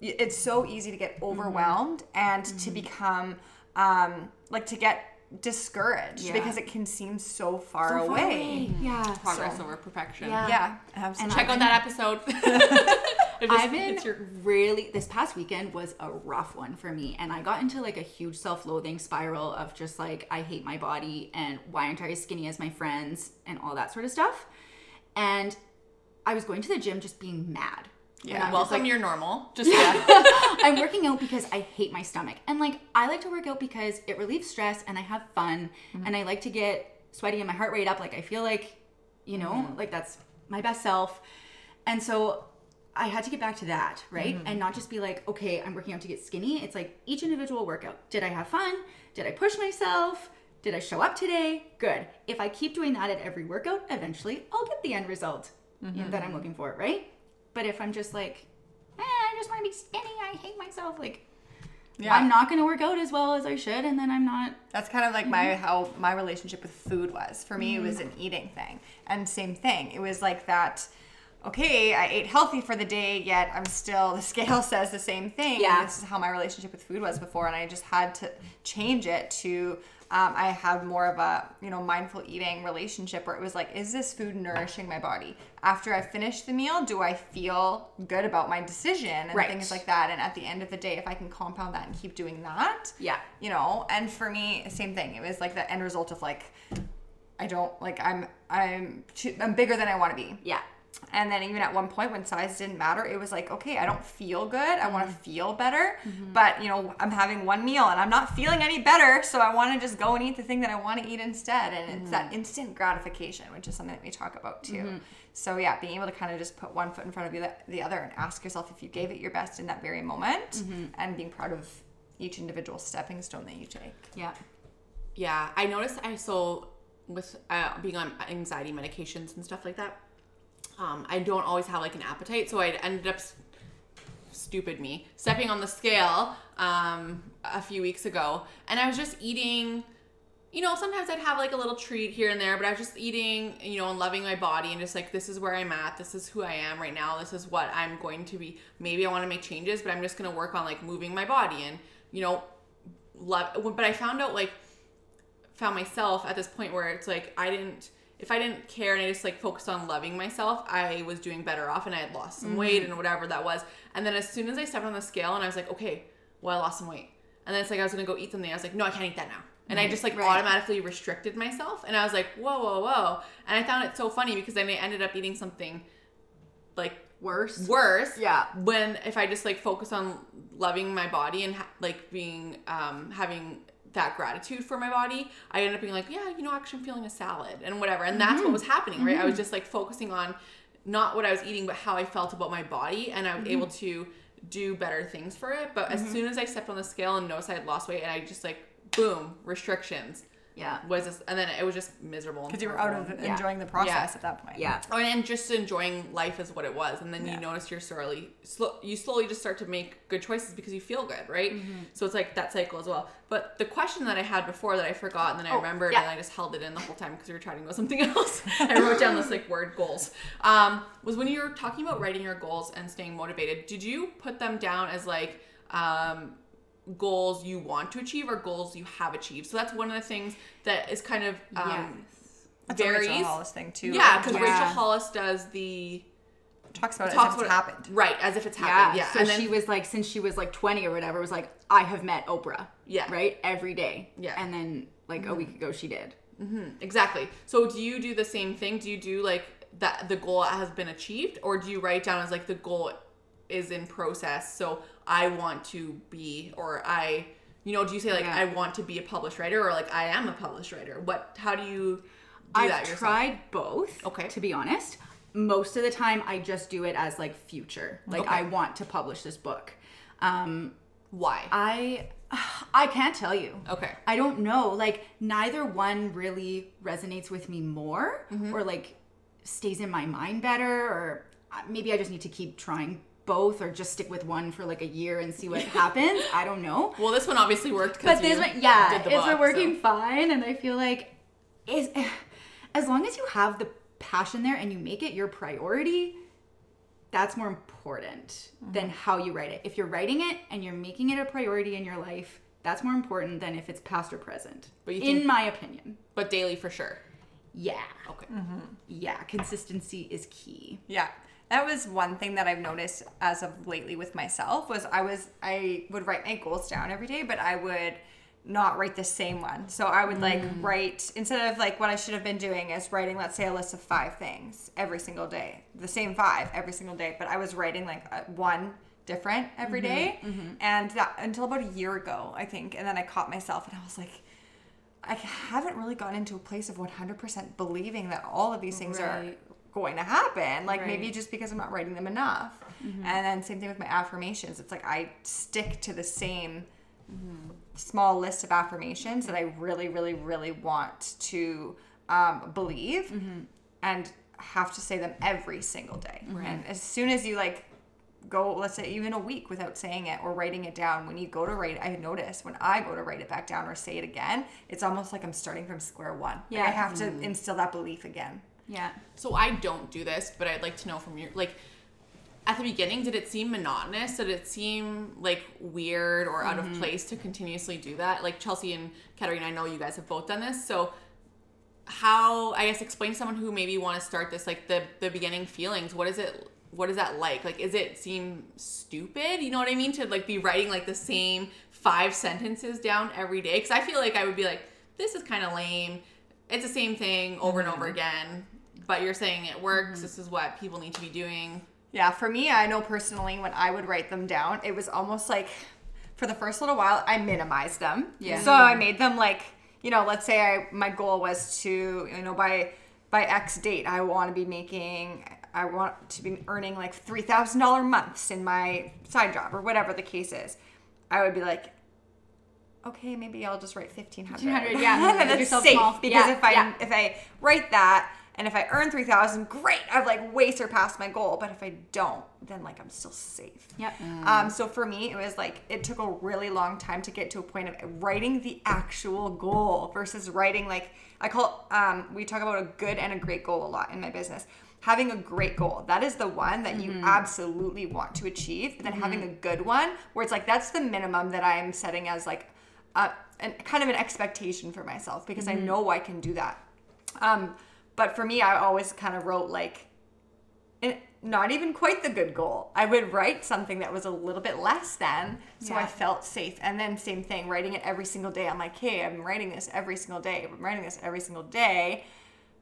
D: it's so easy to get
C: Mm-hmm.
D: overwhelmed and to become um like to get discouraged
C: Yeah.
D: because it can seem so far,
C: So far
D: away.
C: Yeah.
B: Progress
C: So-
B: over perfection.
C: Yeah.
D: Yeah, absolutely.
B: Check out that episode. If it's-
C: I've been
B: it's your-
C: really this past weekend was a rough one for me and I got into like a huge self-loathing spiral of just like I hate my body and why aren't I as skinny as my friends and all that sort of stuff. And I was going to the gym just being mad.
B: Yeah. Welcome.
C: like,
B: you're normal. Just yeah.
C: I'm working out because I hate my stomach. And like I like to work out because it relieves stress and I have fun mm-hmm. and I like to get sweaty and my heart rate up. Like I feel like, you know, mm-hmm. like that's my best self. And so I had to get back to that, right? Mm-hmm. And not just be like, okay, I'm working out to get skinny. It's like each individual workout. Did I have fun? Did I push myself? Did I show up today? Good. If I keep doing that at every workout, eventually I'll get the end result know, that I'm looking for, right? But if I'm just like, eh, I just want to be skinny, I hate myself, like,
D: Yeah.
C: I'm not going to work out as well as I should, and then I'm not.
D: That's kind of like my how my relationship with food was. For me, it was an eating thing, and same thing. It was like that. Okay, I ate healthy for the day, yet I'm still the scale says the same thing.
C: Yeah.
D: And this is how my relationship with food was before, and I just had to change it to. Um, I had more of a you know mindful eating relationship where it was like, is this food nourishing my body? After I finish the meal, do I feel good about my decision and
C: Right.
D: things like that? And at the end of the day, if I can compound that and keep doing that,
C: Yeah.
D: you know and for me same thing it was like the end result of like i don't like i'm i'm too, i'm bigger than i want to be
C: Yeah.
D: And then even at one point when size didn't matter it was like okay i don't feel good. I want to mm-hmm. feel better. Mm-hmm. But you know i'm having one meal and i'm not feeling any better so i want to just go and eat the thing that i want to eat instead. And it's that mm-hmm. instant gratification which is something that we talk about too. So yeah being able to kind of just put one foot in front of the, the other and ask yourself if you gave it your best in that very moment and being proud of each individual stepping stone that you take.
C: Yeah.
B: Yeah, I noticed. I so with uh, being on anxiety medications and stuff like that. Um, I don't always have like an appetite, so I ended up stupid me stepping on the scale um, a few weeks ago, and I was just eating. You know, sometimes I'd have like a little treat here and there, but I was just eating, you know, and loving my body and just like, this is where I'm at. This is who I am right now. This is what I'm going to be. Maybe I want to make changes, but I'm just going to work on like moving my body and, you know, love. But I found out like, found myself at this point where it's like I didn't if I didn't care and I just like focused on loving myself, I was doing better off and I had lost some weight and whatever that was. And then as soon as I stepped on the scale and I was like, okay, well I lost some weight. And then it's like I was gonna go eat something. I was like, no, I can't eat that now. And I just like
C: Right.
B: automatically restricted myself. And I was like, whoa, whoa, whoa. And I found it so funny because then I ended up eating something like
C: Worse.
B: worse
C: Yeah.
B: when if i just like focus on loving my body and ha- like being um having that gratitude for my body i ended up being like yeah you know actually i'm feeling a salad and whatever and that's what mm-hmm. was happening right? I was mm-hmm. just like focusing on not what I was eating, but how I felt about my body, and I was mm-hmm. able to do better things for it. But as soon as I stepped on the scale and noticed I had lost weight, and I just like boom restrictions
C: Yeah.
B: was this, and then it was just miserable
D: Because you were out of
C: Yeah.
D: enjoying the process
B: Yeah.
D: at that point.
C: Yeah.
B: Oh, and just enjoying life is what it was, and then
D: Yeah.
B: you notice you're slowly, slow, you slowly just start to make good choices because you feel good, right?
C: Mm-hmm.
B: So it's like that cycle as well. But the question that I had before that I forgot, and then I
C: Oh,
B: remembered,
C: yeah.
B: and I just held it in the whole time because we were chatting about something else. I wrote down this like word goals. Um, was when you were talking about writing your goals and staying motivated. Did you put them down as like um, goals you want to achieve or goals you have achieved? So that's one of the things that is kind of um,
C: yes.
D: That's a
B: varies.
D: Rachel Hollis thing too.
B: Yeah, because
C: Yeah.
B: Rachel Hollis does the
D: talks about it
B: talks
D: as if
B: about
D: it's happened.
B: right as if it's
C: Yeah.
B: happened. Yeah,
C: So
B: and then
C: she was like, since she was like 20 or whatever, was like, I have met Oprah.
B: Yeah.
C: Right? Every day.
B: Yeah.
C: And then like a week ago she did.
B: exactly. So do you do the same thing? Do you do like that the goal has been achieved, or do you write down as like the goal is in process? So I want to be, or I, you know, do you say like
C: Yeah.
B: I want to be a published writer, or like I am a published writer? What? How do you do
C: I've
B: that yourself?
C: tried both.
B: Okay.
C: To be honest, most of the time I just do it as like future. Like
B: Okay.
C: I want to publish this book. Um,
B: Why?
C: I I can't tell you.
B: Okay.
C: I don't know. Like neither one really resonates with me more
B: Mm-hmm.
C: or like stays in my mind better or uh, maybe I just need to keep trying both or just stick with one for like a year and see what happens. I don't know.
B: well, this one obviously worked.
C: But this one, yeah, it's been working
B: so-
C: fine, and I feel like is as long as you have the passion there and you make it your priority, that's more important than
B: Mm-hmm.
C: how you write it. If you're writing it and you're making it a priority in your life, that's more important than if it's past or present.
B: But you
C: in
B: think-
C: my opinion,
B: but daily for sure.
C: yeah,
B: Okay.
C: yeah, consistency is key.
D: Yeah. That was one thing that I've noticed as of lately with myself was I was I would write my goals down every day, but I would not write the same one. So I would like mm. write instead of like what I should have been doing is writing let's say a list of 5 things every single day. The same 5 every single day, but I was writing like one different every mm-hmm. day. Mm-hmm. And that until about a year ago, I think. And then I caught myself and I was like I haven't really gotten into a place of 100% believing that all of these things are
C: Right.
D: Going to happen. Like maybe just because I'm not writing them enough. Mm-hmm. And then same thing with my affirmations. It's like I stick to the same small list of affirmations that I really, really, really want to um, believe mm-hmm. and have to say them every single day. And as soon as you like go, let's say even a week without saying it or writing it down, when you go to write, I notice when I go to write it back down or say it again, it's almost like I'm starting from square one. Like,
C: Yeah.
D: I have to mm-hmm. instill that belief again.
C: Yeah.
B: So I don't do this, but I'd like to know from your like at the beginning, did it seem monotonous? Did it seem like weird or out of mm-hmm. place to continuously do that? Like Chelsea and Katarina, I know you guys have both done this. So how I guess explain to someone who maybe want to start this, like the the beginning feelings. What is it what is that like? Like is it seem stupid? You know what I mean? To like be writing like the same five sentences down every day? Because I feel like I would be like, this is kind of lame. It's the same thing over and over mm-hmm. again. But you're saying it works. Mm-hmm. This is what people need to be doing.
D: Yeah, for me, I know personally when I would write them down, it was almost like for the first little while, I minimized them.
C: Yeah.
D: So I made them like, you know, let's say I my goal was to, you know, by by X date, I want to be making, I want to be earning like three thousand dollar months in my side job or whatever the case is. I would be like, okay, maybe I'll just write fifteen hundred.
C: 1500, yeah,
D: and it's safe
C: small.
D: because
C: Yeah,
D: if I
C: yeah.
D: if I write that and if I earn three thousand, great, I've like way surpassed my goal. But if I don't, then like I'm still safe.
C: Yep.
D: Um, so for me, it was like it took a really long time to get to a point of writing the actual goal versus writing like I call um, we talk about a good and a great goal a lot in my business. Having a great goal, that is the one that you absolutely want to achieve. But then having a good one, where it's like that's the minimum that I'm setting as like a, an, kind of an expectation for myself because I know I can do that. Um, but for me, I always kind of wrote like eh, not even quite the good goal. I would write something that was a little bit less than, so I felt safe. And then same thing, writing it every single day. I'm like, hey, I'm writing this every single day. I'm writing this every single day.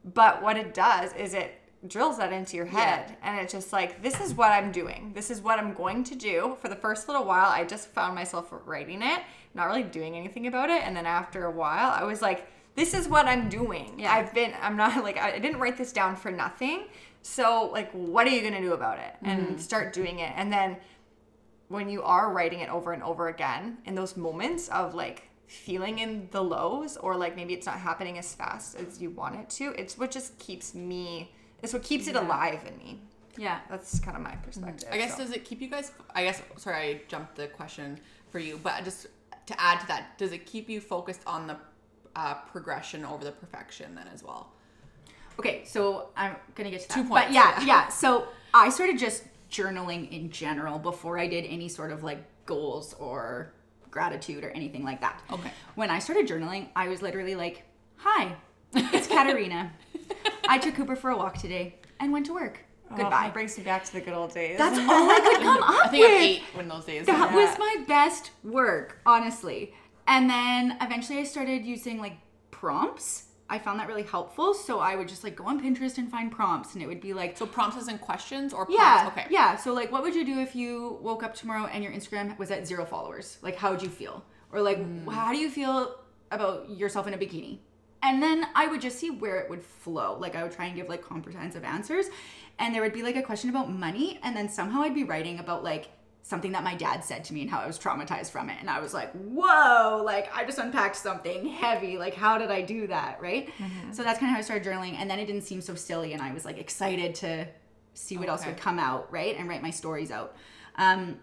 D: But what it does is it drills that into your head, and it's just like, this is what I'm doing. This is what I'm going to do. For the first little while, I just found myself writing it, not really doing anything about it. And then after a while, I was like, this is what I'm doing.
C: Yeah.
D: I've been, I'm not like, I didn't write this down for nothing. So, like, what are you going to do about it? And
B: Mm-hmm.
D: start doing it. And then when you are writing it over and over again, in those moments of like feeling in the lows, or like maybe it's not happening as fast as you want it to, it's what just keeps me, it's what keeps it alive in me.
C: Yeah.
D: That's kind of my perspective.
B: Mm-hmm. I guess
D: so.
B: does it keep you guys? I guess sorry, I jumped the question for you, but just to add to that, does it keep you focused on the uh, progression over the perfection then as well?
C: Okay, so I'm gonna get to that.
B: Two
C: But
B: points,
C: yeah,
B: yeah.
C: yeah. So I started just journaling in general before I did any sort of like goals or gratitude or anything like that.
B: Okay.
C: When I started journaling, I was literally like, "Hi, it's Katarina. I took Cooper for a walk today and went to work.
D: Oh,
C: Goodbye."
D: It brings me back to the good old days.
C: That's all I could come up
B: I think I'm
C: with.
B: eight when those days.
C: That
B: were.
C: was my best work, honestly. And then eventually I started using like prompts. I found that really helpful. So I would just like go on Pinterest and find prompts, and it would be like,
B: So prompts as in questions or prompts?
C: yeah,
B: Okay.
C: yeah. So like, what would you do if you woke up tomorrow and your Instagram was at zero followers? Like, how would you feel? Or like, hmm. how do you feel about yourself in a bikini? And then I would just see where it would flow. Like I would try and give like comprehensive answers, and there would be like a question about money, and then somehow I'd be writing about like something that my dad said to me and how I was traumatized from it. And I was like, whoa, like I just unpacked something heavy. Like, how did I do that? Right. So that's kind of how I started journaling. And then it didn't seem so silly. And I was like excited to see what else would come out. Right. And write my stories out. Um,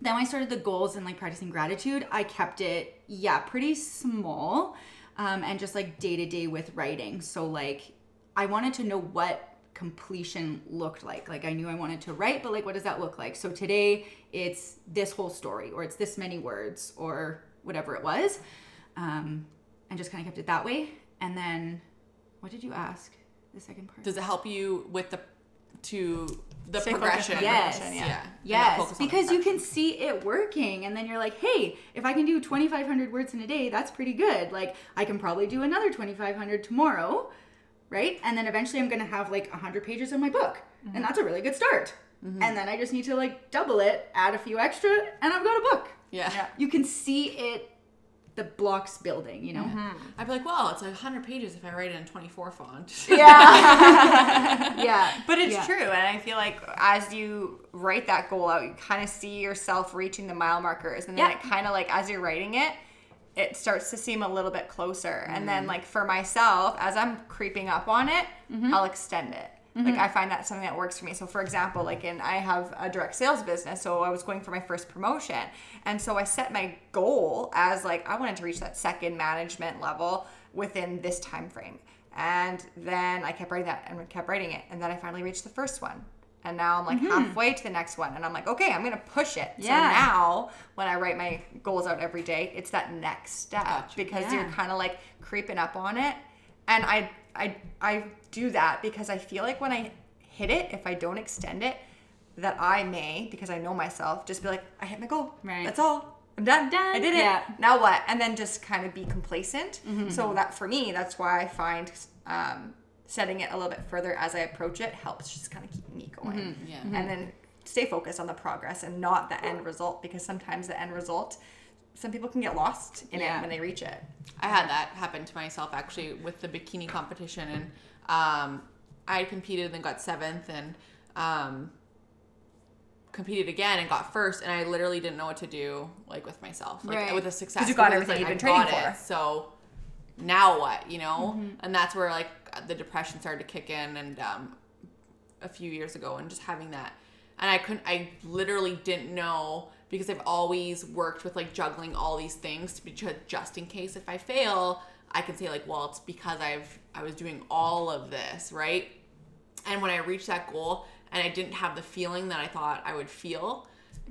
C: then when I started the goals and like practicing gratitude, I kept it, yeah, pretty small um, and just like day to day with writing. So, like, I wanted to know what completion looked like. Like, I knew I wanted to write, but like, what does that look like? So, today it's this whole story, or it's this many words, or whatever it was. Um, and just kind of kept it that way. And then, what did you ask? The second part?
B: Does it help you with the to the
D: Stay
B: progression?
C: Yes.
D: progression,
B: Yeah.
D: yeah.
C: Yes,
B: focus on the
C: because you can see it working, and then you're like, hey, if I can do 2,500 words in a day, that's pretty good. Like, I can probably do another 2,500 tomorrow, right? And then eventually I'm gonna have like 100 pages of my book, and mm-hmm. that's a really good start. Mm-hmm. And then I just need to like double it, add a few extra, and I've got a book.
B: Yeah.
D: Yeah.
C: You can see it, the blocks building, you know? Mm-hmm.
B: I'd be like, well, it's like 100 pages if I write it in 24 font.
C: Yeah. yeah.
D: But it's
C: Yeah.
D: true, and I feel like as you write that goal out, you kind of see yourself reaching the mile markers, and then
C: Yeah.
D: it kind of like as you're writing it, it starts to seem a little bit closer. And
C: Mm-hmm.
D: then like for myself, as I'm creeping up on it,
C: Mm-hmm.
D: I'll extend it. Like I find that something that works for me. So for example, like in I have a direct sales business, so I was going for my first promotion, and so I set my goal as like I wanted to reach that second management level within this time frame. And then I kept writing that and kept writing it, and then I finally reached the first one. And now I'm like mm-hmm. halfway to the next one, and I'm like, okay, I'm gonna push it.
C: Yeah.
D: So now when I write my goals out every day, it's that next step
B: Gotcha.
D: because
C: Yeah.
D: you're kind of like creeping up on it. And I I I do that because I feel like when I hit it, if I don't extend it, that I may, because I know myself, just be like, I hit my goal.
C: Right.
D: That's all. I'm done.
C: Done.
D: I did it.
C: Yeah.
D: Now what? And then just kind of be complacent. Mm-hmm, so mm-hmm. that for me, that's why I find um, setting it a little bit further as I approach it helps just kind of keep me going.
B: Yeah.
D: And then stay focused on the progress and not the end result because sometimes the end result, some people can get lost in
C: Yeah.
D: it when they reach it.
B: I had that happen to myself actually with the bikini competition, and um, I competed and then got seventh, and um, competed again and got first, and I literally didn't know what to do like with myself, like
C: Right.
B: with a success.
D: you got everything
B: like,
D: you've been
B: I
D: training
B: got it,
D: for.
B: So now what, you know? And that's where like the depression started to kick in, and um, a few years ago, and just having that, and I couldn't, I literally didn't know because I've always worked with like juggling all these things to be just in case if I fail, I can say like, well, it's because I've I was doing all of this, right? And when I reached that goal and I didn't have the feeling that I thought I would feel,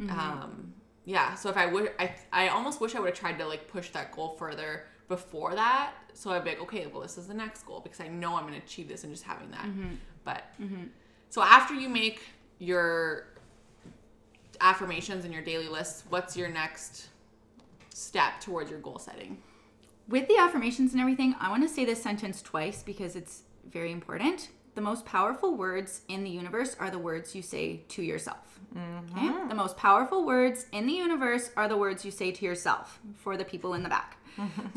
B: um, yeah. So if I would, I I almost wish I would have tried to like push that goal further before that. So I'd be like, okay, well, this is the next goal because I know I'm going to achieve this and just having that. Mm-hmm. But mm-hmm. so after you make your affirmations and your daily lists, what's your next step towards your goal setting?
C: with the affirmations and everything, I want to say this sentence twice because it's very important. The most powerful words in the universe are the words you say to yourself. Mm-hmm. Okay? The most powerful words in the universe are the words you say to yourself for the people in the back.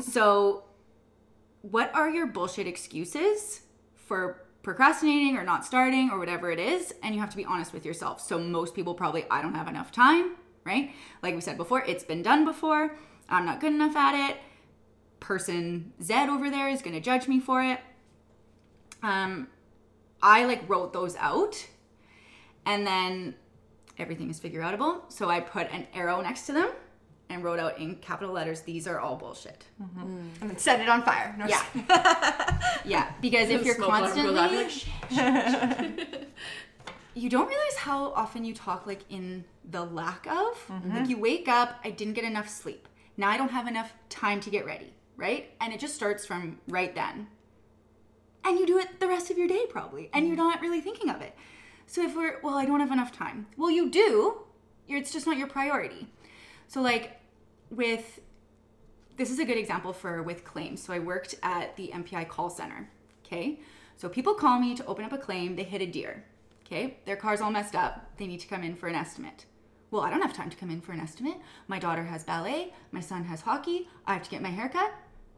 C: So, what are your bullshit excuses for procrastinating or not starting or whatever it is? And you have to be honest with yourself. So most people probably i don't have enough time right? Like we said before it's been done before. I'm not good enough at it. Person z over there is going to judge me for it. Um i like wrote those out and then everything is figureoutable so i put an arrow next to them and wrote out in capital letters these are all bullshit.
D: And then set it on fire. No,
C: yeah. yeah because if you're
B: Smoke alarm goes off, you're
C: constantly
B: "Shh."
C: you don't realize how often you talk like in the lack of
B: Mm-hmm.
C: like you wake up i didn't get enough sleep. Now i don't have enough time to get ready right? And it just starts from right then. And you do it the rest of your day probably and
B: Mm.
C: you're not really thinking of it. So if we're well i don't have enough time. Well you do. You're, it's just not your priority so like with this is a good example for with claims. So I worked at the MPI call center. Okay. So people call me to open up a claim, they hit a deer. Okay. Their car's all messed up. They need to come in for an estimate. Well, I don't have time to come in for an estimate. My daughter has ballet, my son has hockey, I have to get my hair cut.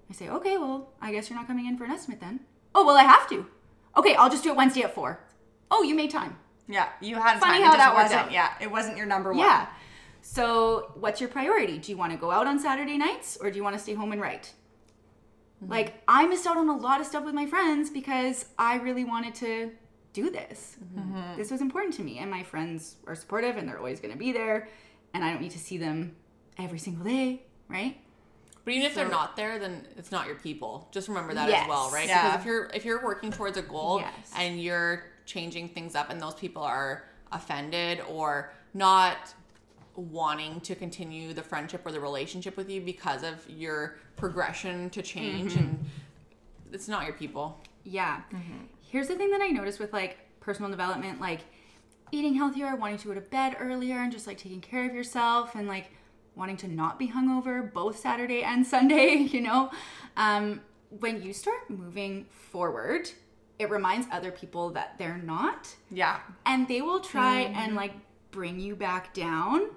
C: I say, okay, well, I guess you're not coming in for an estimate then. Oh, well, I have to. Okay, I'll just do it Wednesday at four. Oh, you made time.
D: Yeah, you had
C: Funny
D: time.
C: how that worked out.
D: Yeah, it wasn't your number one.
C: Yeah. So, what's your priority? Do you want to go out on Saturday nights or do you want to stay home and write? Mm-hmm. Like, I missed out on a lot of stuff with my friends because I really wanted to do this. Mm-hmm. This was important to me, and my friends are supportive and they're always going to be there, and I don't need to see them every single day, right?
B: But even if they're not there, then it's not your people. Just remember that
C: Yes.
B: as well, right?
D: Yeah.
B: Because if you're if you're working towards a goal
C: Yes.
B: and you're changing things up, and those people are offended or not wanting to continue the friendship or the relationship with you because of your progression to change,
C: Mm-hmm.
B: and it's not your people.
C: Yeah. Here's the thing that I noticed with like personal development, like eating healthier, wanting to go to bed earlier, and just like taking care of yourself, and like wanting to not be hungover both Saturday and Sunday, you know? Um, when you start moving forward, it reminds other people that they're not,
D: Yeah.
C: and they will try and like bring you back down in a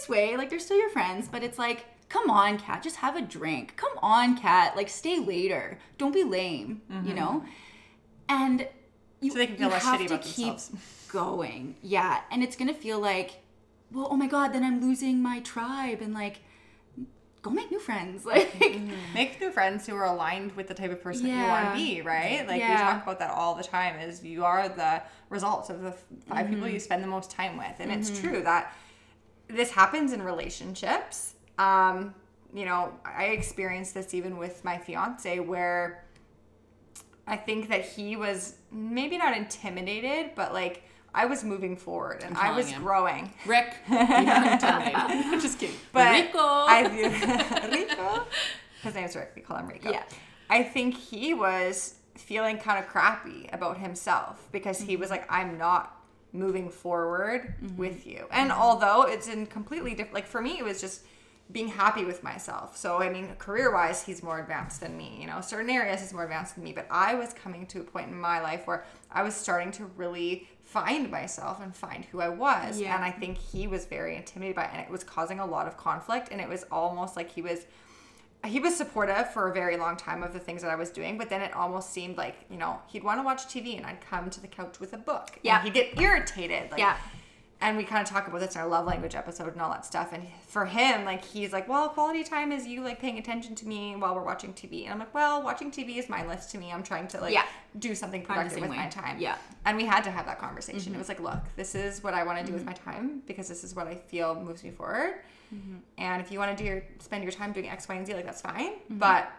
C: nice way. Like they're still your friends, but it's like, come on, Kat, just have a drink. Come on, Kat, like stay later. Don't be lame, you know? Mm-hmm. And you,
D: So they can feel less
C: have
D: shitty
C: to
D: about
C: keep
D: themselves.
C: going. Yeah, and it's gonna feel like, well, oh my god, then I'm losing my tribe, and like, go make new friends. Like, mm-hmm.
D: Make new friends who are aligned with the type of person that you want to be, right? Like we talk about that all the time. Is you are the results of the 5 people
C: Mm-hmm.
D: you spend the most time with, and it's mm-hmm. true that this happens in relationships. Um, you know, I experienced this even with my fiance, where I think that he was maybe not intimidated, but like I was moving forward and I was
B: you.
D: growing.
B: Rick, intimidated. I'm just kidding.
D: But
B: Rico.
D: I Rico. His name's Rick. We call him Rico.
C: Yeah.
D: I think he was feeling kind of crappy about himself because he was like, I'm not moving forward mm-hmm. with you. And mm-hmm. although it's in completely different, like for me, it was just being happy with myself. So, I mean, career wise, he's more advanced than me. You know, certain areas he's more advanced than me. But I was coming to a point in my life where I was starting to really find myself and find who I was.
C: Yeah.
D: And I think he was very intimidated by it. And it was causing a lot of conflict. And it was almost like he was he was supportive for a very long time of the things that I was doing, but then it almost seemed like, you know, he'd want to watch TV and I'd come to the couch with a book. and
C: Yeah.
D: he'd get irritated. Like,
C: Yeah.
D: And we kind of talk about this in our love language episode and all that stuff. And for him, like, he's like, well, quality time is you, like, paying attention to me while we're watching TV. And I'm like, well, watching TV is mindless to me. I'm trying to, like,
C: Yeah.
D: do something productive with
C: way.
D: my time.
C: Yeah.
D: And we had to have that conversation.
C: Mm-hmm.
D: It was like, look, this is what I want to do with my time because this is what I feel moves me forward.
C: Mm-hmm.
D: And if you want to do your spend your time doing X, Y, and Z, like that's fine.
C: Mm-hmm.
D: But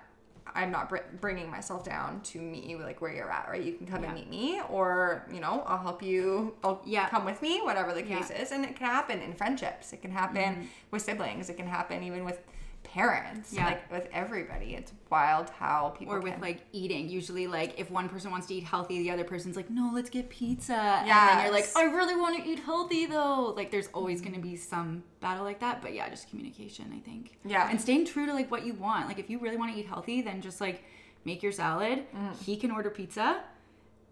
D: I'm not br- bringing myself down to meet you like where you're at, right? You can come
C: Yeah.
D: and meet me, or you know, I'll help you. I'll
C: Yeah.
D: come with me, whatever the
C: Yeah. Mm-hmm.
D: case is. And it can happen in friendships. It can happen with siblings. It can happen even with parents.
C: Yeah.
D: Like with everybody. It's wild how people
C: or with
D: can-
C: like eating. Usually, like if one person wants to eat healthy, the other person's like, "No, let's get pizza." yeah And then you're like, "I really want to eat healthy though." Like, there's always going to be some battle like that. But yeah, just communication, I think.
D: Yeah.
C: and staying true to like what you want. Like, if you really want to eat healthy, then just like make your salad.
D: Mm.
C: He can order pizza,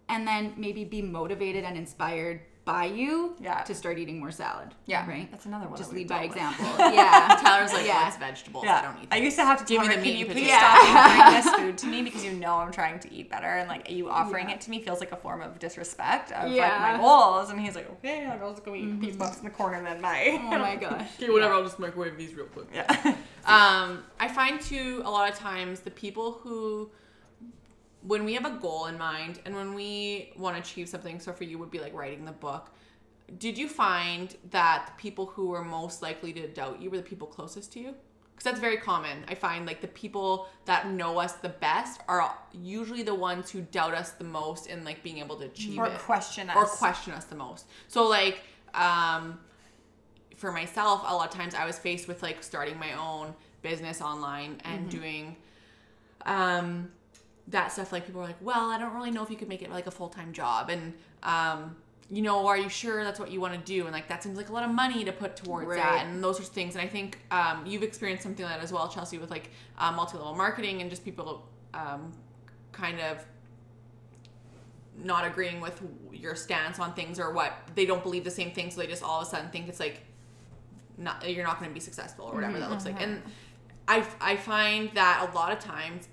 C: and then maybe be motivated and inspired by you
D: Yeah.
C: to start eating more salad.
D: Yeah,
C: Right?
D: That's another one.
C: Just lead by
D: with.
C: example. yeah.
B: Tyler's like,
C: Yeah.
B: what's vegetables? I don't eat
D: I used to have to
B: Give
D: tell
B: me
D: her,
B: the
D: can you please
B: potatoes."
D: stop offering this food to me because you know I'm trying to eat better and like you offering
C: Yeah.
D: it to me feels like a form of disrespect of like my goals. And he's like, okay, I'll just go eat these puffs in the corner then my.
C: Oh my gosh.
B: Okay, whatever. I'll just microwave these real quick.
D: yeah.
B: Um, I find too a lot of times the people who, when we have a goal in mind and when we want to achieve something, so for you would be like writing the book. Did you find that the people who were most likely to doubt you were the people closest to you? Because that's very common. I find like the people that know us the best are usually the ones who doubt us the most in like being able to achieve
D: Or
B: it
D: question us.
B: or question us the most. So like um for myself, a lot of times I was faced with like starting my own business online and doing um that stuff like people are like, "Well, I don't really know if you could make it like a full-time job." And um you know, are you sure that's what you want to do? And like that seems like a lot of money to put towards
C: Right.
B: that, and those sorts of things. And I think um, you've experienced something like that as well, Chelsea, with like uh, multi-level marketing and just people um, kind of not agreeing with your stance on things or what they don't believe the same thing so they just all of a sudden think it's like not you're not going to be successful or whatever that looks like and I, I find that a lot of times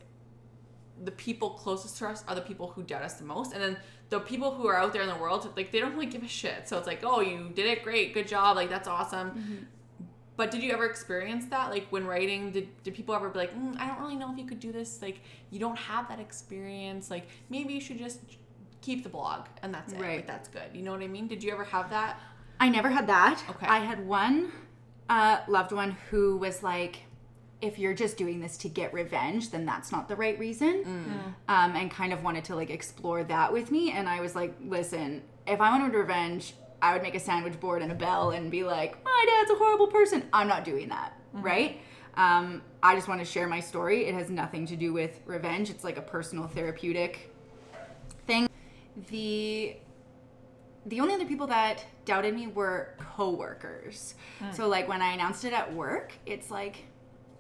B: the people closest to us are the people who doubt us the most. And then the people who are out there in the world like they don't really give a shit. So it's like oh you did it. Great. Good job. Like that's awesome. But did you ever experience that? Like when writing did, did people ever be like mm, i don't really know if you could do this. Like you don't have that experience. Like maybe you should just keep the blog and that's it.
C: Right.
B: like that's good. You know what i mean? Did you ever have that?
C: I never had that.
B: Okay.
C: I had one uh, loved one who was like, if you're just doing this to get revenge, then that's not the right reason. Um, and kind of wanted to like explore that with me. And I was like, listen, if I wanted revenge, I would make a sandwich board and a bell and be like, my dad's a horrible person. I'm not doing that. Right. Um, I just want to share my story. It has nothing to do with revenge. It's like a personal therapeutic thing. The the only other people that doubted me were coworkers. So like when I announced it at work, it's like,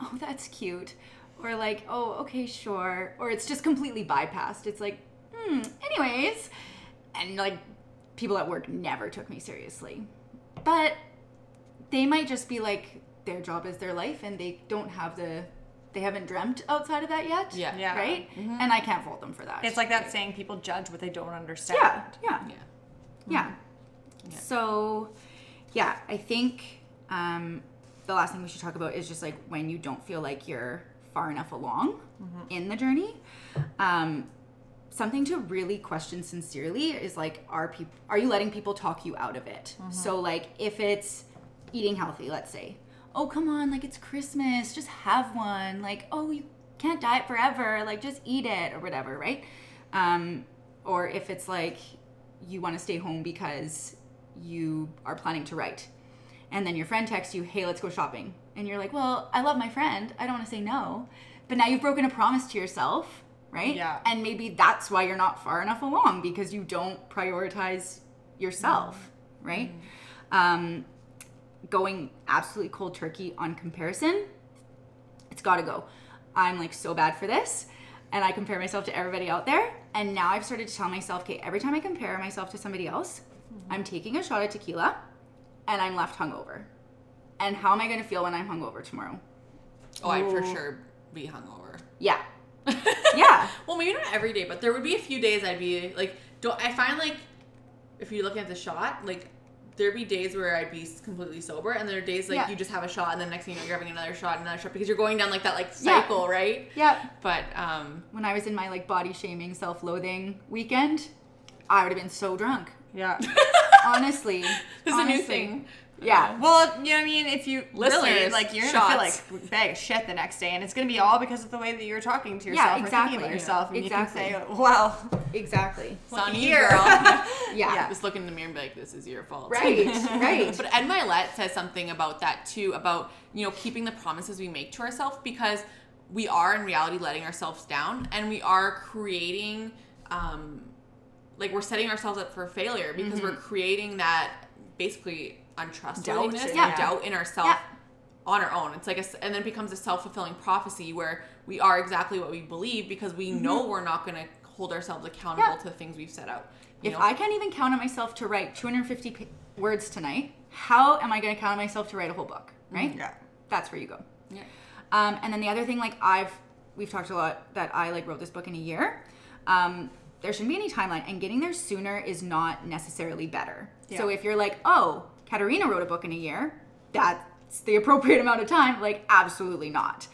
C: oh, that's cute, or like, oh, okay, sure, or it's just completely bypassed. It's like, hmm, anyways, and like people at work never took me seriously, but they might just be like their job is their life, and they don't have the, they haven't dreamt outside of that yet.
B: Yeah.
D: Yeah.
C: Right. And I can't fault them for that.
D: It's like that saying people judge what they don't understand.
C: Yeah. Yeah.
B: yeah
C: Yeah.
B: Yeah.
C: So, yeah, I think um, the last thing we should talk about is just like when you don't feel like you're far enough along in the journey. Um, something to really question sincerely is like, are people are you letting people talk you out of it? So, like, if it's eating healthy, let's say, oh come on, like it's Christmas, just have one. Like, oh you can't diet forever, like just eat it or whatever, right? Um, or if it's like you want to stay home because you are planning to write. And then your friend texts you, hey, let's go shopping. And you're like, well, I love my friend. I don't want to say no. But now you've broken a promise to yourself, right?
D: Yeah.
C: And maybe that's why you're not far enough along because you don't prioritize yourself, mm-hmm. right? Mm-hmm. Um, going absolutely cold turkey on comparison, it's got to go. I'm like so bad for this. And I compare myself to everybody out there. And now I've started to tell myself, okay, every time I compare myself to somebody else, mm-hmm. I'm taking a shot of tequila and I'm left hungover. And how am I going to feel when I'm hungover tomorrow?
B: oh i'd for sure be hungover
C: Yeah. yeah.
B: well maybe not every day but there would be a few days i'd be like don't i find like if you're looking at the shot like there'd be days where I'd be completely sober, and there are days like
C: Yeah.
B: you just have a shot, and then next thing you know, you're having another shot, another shot, because you're going down like that like
C: Yeah.
B: cycle, right?
C: Yep.
B: But um,
C: When I was in my like body shaming, self loathing weekend, I would have been so drunk.
D: Yeah.
C: Honestly.
B: this is a new thing.
C: Yeah.
D: Well, you know what I mean? If you really, like, you're gonna feel like a bag of shit the next day, and it's gonna be all because of the way that you're talking to
C: Yeah,
D: yourself or thinking about yourself. And
C: Exactly.
D: you can say, well,
C: Exactly.
B: It's on
D: Looky
B: you,
D: here.
B: girl.
C: Yeah.
B: Just look in the mirror and be like, "This is your fault."
C: Right. Right.
B: But Ed Mylett says something about that too, about you know keeping the promises we make to ourselves because we are in reality letting ourselves down, and we are creating, um, like we're setting ourselves up for failure because we're creating that basically untrustworthiness,
D: Doubt, yeah.
B: doubt in ourselves
C: Yeah.
B: on our own. It's like a, and then it becomes a self fulfilling prophecy where we are exactly what we believe because we know we're not going to hold ourselves accountable
C: Yeah.
B: to the things we've set out.
C: If
B: know?
C: I can't even count on myself to write 250 pa- words tonight, how am I going to count on myself to write a whole book? Right?
D: Yeah.
C: That's where you go.
B: yeah.
C: Um, and then the other thing, like I've, we've talked a lot that I like wrote this book in a year. Um, there shouldn't be any timeline, and getting there sooner is not necessarily better. So if you're like, oh, Katarina wrote a book in a year, that's the appropriate amount of time. Like, absolutely not.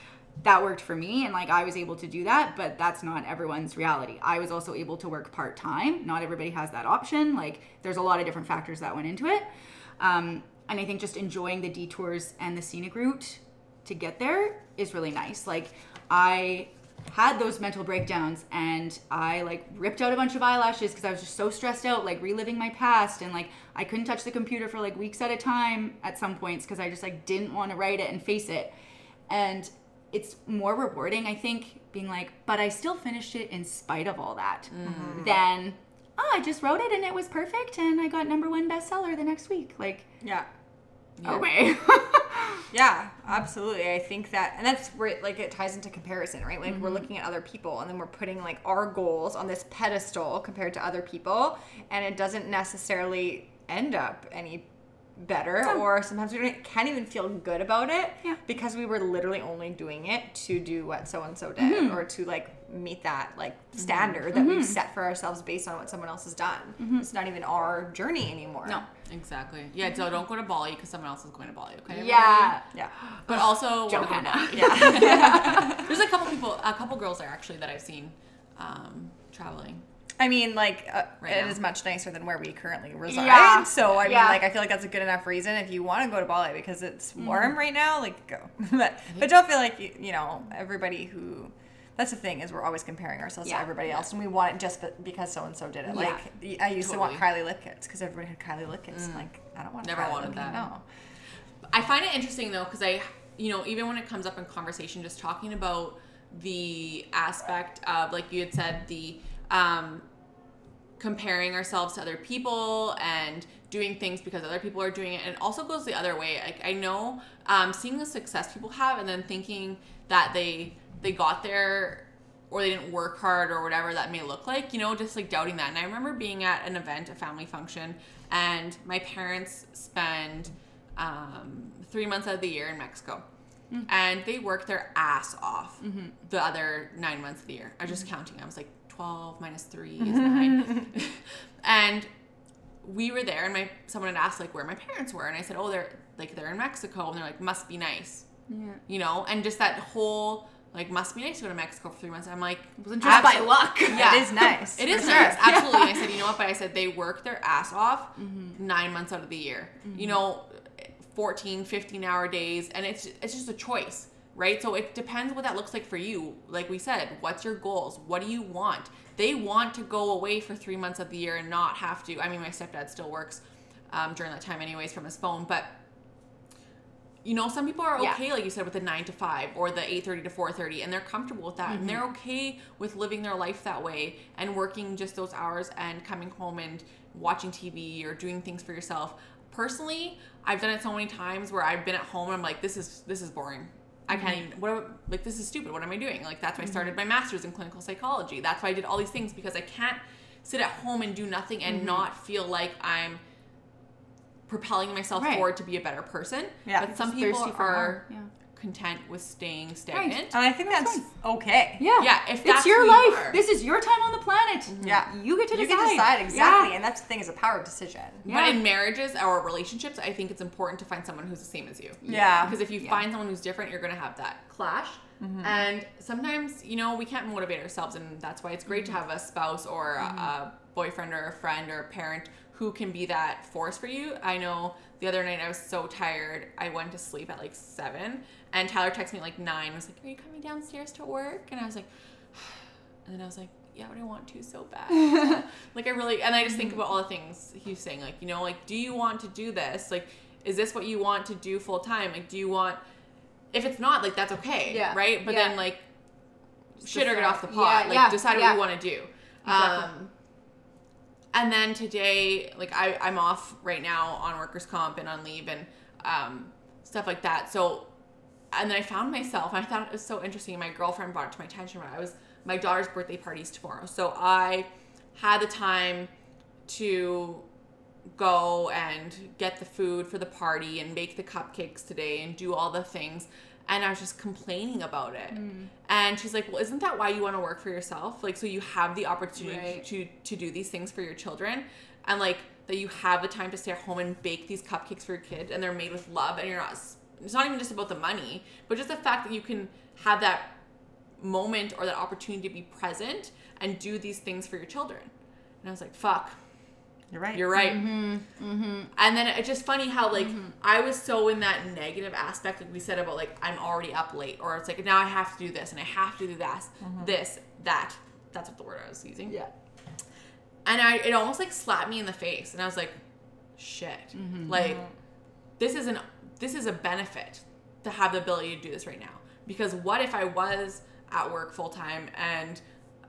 C: That worked for me, and like I was able to do that, but that's not everyone's reality. I was also able to work part time. Not everybody has that option. Like, there's a lot of different factors that went into it. Um, and I think just enjoying the detours and the scenic route to get there is really nice. Like I had those mental breakdowns and I like ripped out a bunch of eyelashes because I was just so stressed out, like reliving my past and like I couldn't touch the computer for like weeks at a time at some points because I just like didn't want to write it and face it. And it's more rewarding, I think, being like, but I still finished it in spite of all that mm-hmm. than oh, I just wrote it and it was perfect and I got number one bestseller the next week. Like,
D: Yeah.
C: Okay.
D: Yeah, absolutely. I think that, and that's where it, like it ties into comparison, right? Like we're mm-hmm. looking at other people, and then we're putting like our goals on this pedestal compared to other people, and it doesn't necessarily end up any better, or sometimes we don't, can't even feel good about it
C: Yeah.
D: because we were literally only doing it to do what so and so did, mm-hmm. or to like meet that like mm-hmm. standard that we've set for ourselves based on what someone else has done. It's not even our journey anymore.
C: no.
B: Exactly. Yeah. So don't go to Bali because someone else is going to Bali. Okay. everybody?
C: Yeah.
D: Yeah.
B: But also,
C: Johanna.
D: Yeah.
B: there's a couple people, a couple girls there actually that I've seen um, traveling.
D: I mean, like, uh,
B: Right
D: it
B: now.
D: is much nicer than where we currently reside.
C: Yeah.
D: So, I mean,
C: Yeah.
D: like, I feel like that's a good enough reason if you want to go to Bali because it's
C: Mm-hmm.
D: warm right now. Like, go. but, but don't feel like you, you know everybody who. That's the thing is we're always comparing ourselves
C: Yeah.
D: to everybody else, and we want it just because so and so did it. Like, I used to want Kylie Lip Kits because everybody had Kylie Lip Kits. and, Like, I don't want
B: Never
D: Kylie
B: wanted that.
D: No.
B: I find it interesting though because I, you know, even when it comes up in conversation, just talking about the aspect of like you had said the um, comparing ourselves to other people and doing things because other people are doing it, and it also goes the other way. Like I know um, seeing the success people have and then thinking that they they got there or they didn't work hard or whatever that may look like, you know, just like doubting that. And I remember being at an event, a family function, and my parents spend um, three months out of the year in Mexico. Mm. And they work their ass off mm-hmm. the other nine months of the year. I was just mm-hmm. counting. I was like, 12 minus three is nine. and we were there, and my someone had asked like where my parents were, and I said, oh, they're like they're in Mexico, and they're like, must be nice,
C: Yeah.
B: you know, and just that whole like must be nice to go to Mexico for three months. I'm like,
C: wasn't just by luck.
B: Yeah.
D: It is nice.
B: it is
D: sure.
B: nice, absolutely. And I said, you know what? But I said they work their ass off nine months out of the year. You know, 14, 15 hour days, and it's it's just a choice, right? So it depends what that looks like for you. Like we said, what's your goals? What do you want? They want to go away for three months of the year and not have to. I mean, my stepdad still works um, during that time, anyways, from his phone, but you know some people are
C: Yeah.
B: okay like you said with the 9 to 5 or the 8.30 to 4.30 and they're comfortable with that and they're mm-hmm. okay with living their life that way and working just those hours and coming home and watching tv or doing things for yourself personally i've done it so many times where i've been at home and i'm like this is this is boring I can't mm-hmm. even. What like this is stupid. What am I doing? Like that's why I mm-hmm. started my master's in clinical psychology. That's why I did all these things because I can't sit at home and do nothing and not feel like I'm propelling myself
C: Right.
B: forward to be a better person.
D: Yeah.
B: But some
C: Just
B: people are
C: yeah.
B: content with staying stagnant.
D: And I think that's, okay.
C: Yeah.
B: Yeah, if
C: it's
B: that's
C: your
B: who you
C: life. This is your time on the planet. Mm-hmm.
D: Yeah.
C: You get to
D: You
C: decide.
D: can decide exactly,
C: Yeah.
D: and that's the thing is a power of decision.
B: But in marriages or relationships, I think it's important to find someone who's the same as you.
D: Yeah.
B: Because if you
C: Yeah.
B: find someone who's different, you're going to have that clash. Mm-hmm. And sometimes, you know, we can't motivate ourselves, and that's why it's great to mm-hmm. have a spouse or a, a boyfriend or a friend or a parent who can be that force for you. I know the other night I was so tired, I went to sleep at like seven, and Tyler texted me at like nine. and Was like, "Are you coming downstairs to work?" And I was like, and then I was like, yeah, but I want to so bad. like I really, and I just think about all the things he's saying. Like, you know, like, do you want to do this? Like, is this what you want to do full time? Like, do you want? If it's not, like, that's okay,
C: Yeah.
B: right? But
C: Yeah.
B: then, like, shit or get off the pot.
C: Yeah,
B: like,
C: yeah,
B: decide what you want to do.
C: Exactly.
B: Um, and then today, like, I I'm off right now on workers' comp and on leave and um, stuff like that. So and then I found myself, and I thought it was so interesting. My girlfriend brought it to my attention when I was my daughter's birthday party's tomorrow. So I had the time to go and get the food for the party and make the cupcakes today and do all the things. And I was just complaining about it. Mm. And she's like, Well, isn't that why you want to work for yourself? Like, so you have the opportunity
C: Right.
B: to, to do these things for your children. And like, that you have the time to stay at home and bake these cupcakes for your kid and they're made with love and you're not, it's not even just about the money, but just the fact that you can have that moment or that opportunity to be present and do these things for your children. And I was like, fuck,
D: You're right.
B: you're right.
C: Mm-hmm. Mm-hmm.
B: And then it's just funny how like I was so in that negative aspect, like we said about like I'm already up late, or it's like now I have to do this and I have to do that, this, that. That's what the word I was using.
C: Yeah.
B: And I it almost like slapped me in the face, and I was like, shit, like this is an this is a benefit to have the ability to do this right now. Because what if I was at work full time and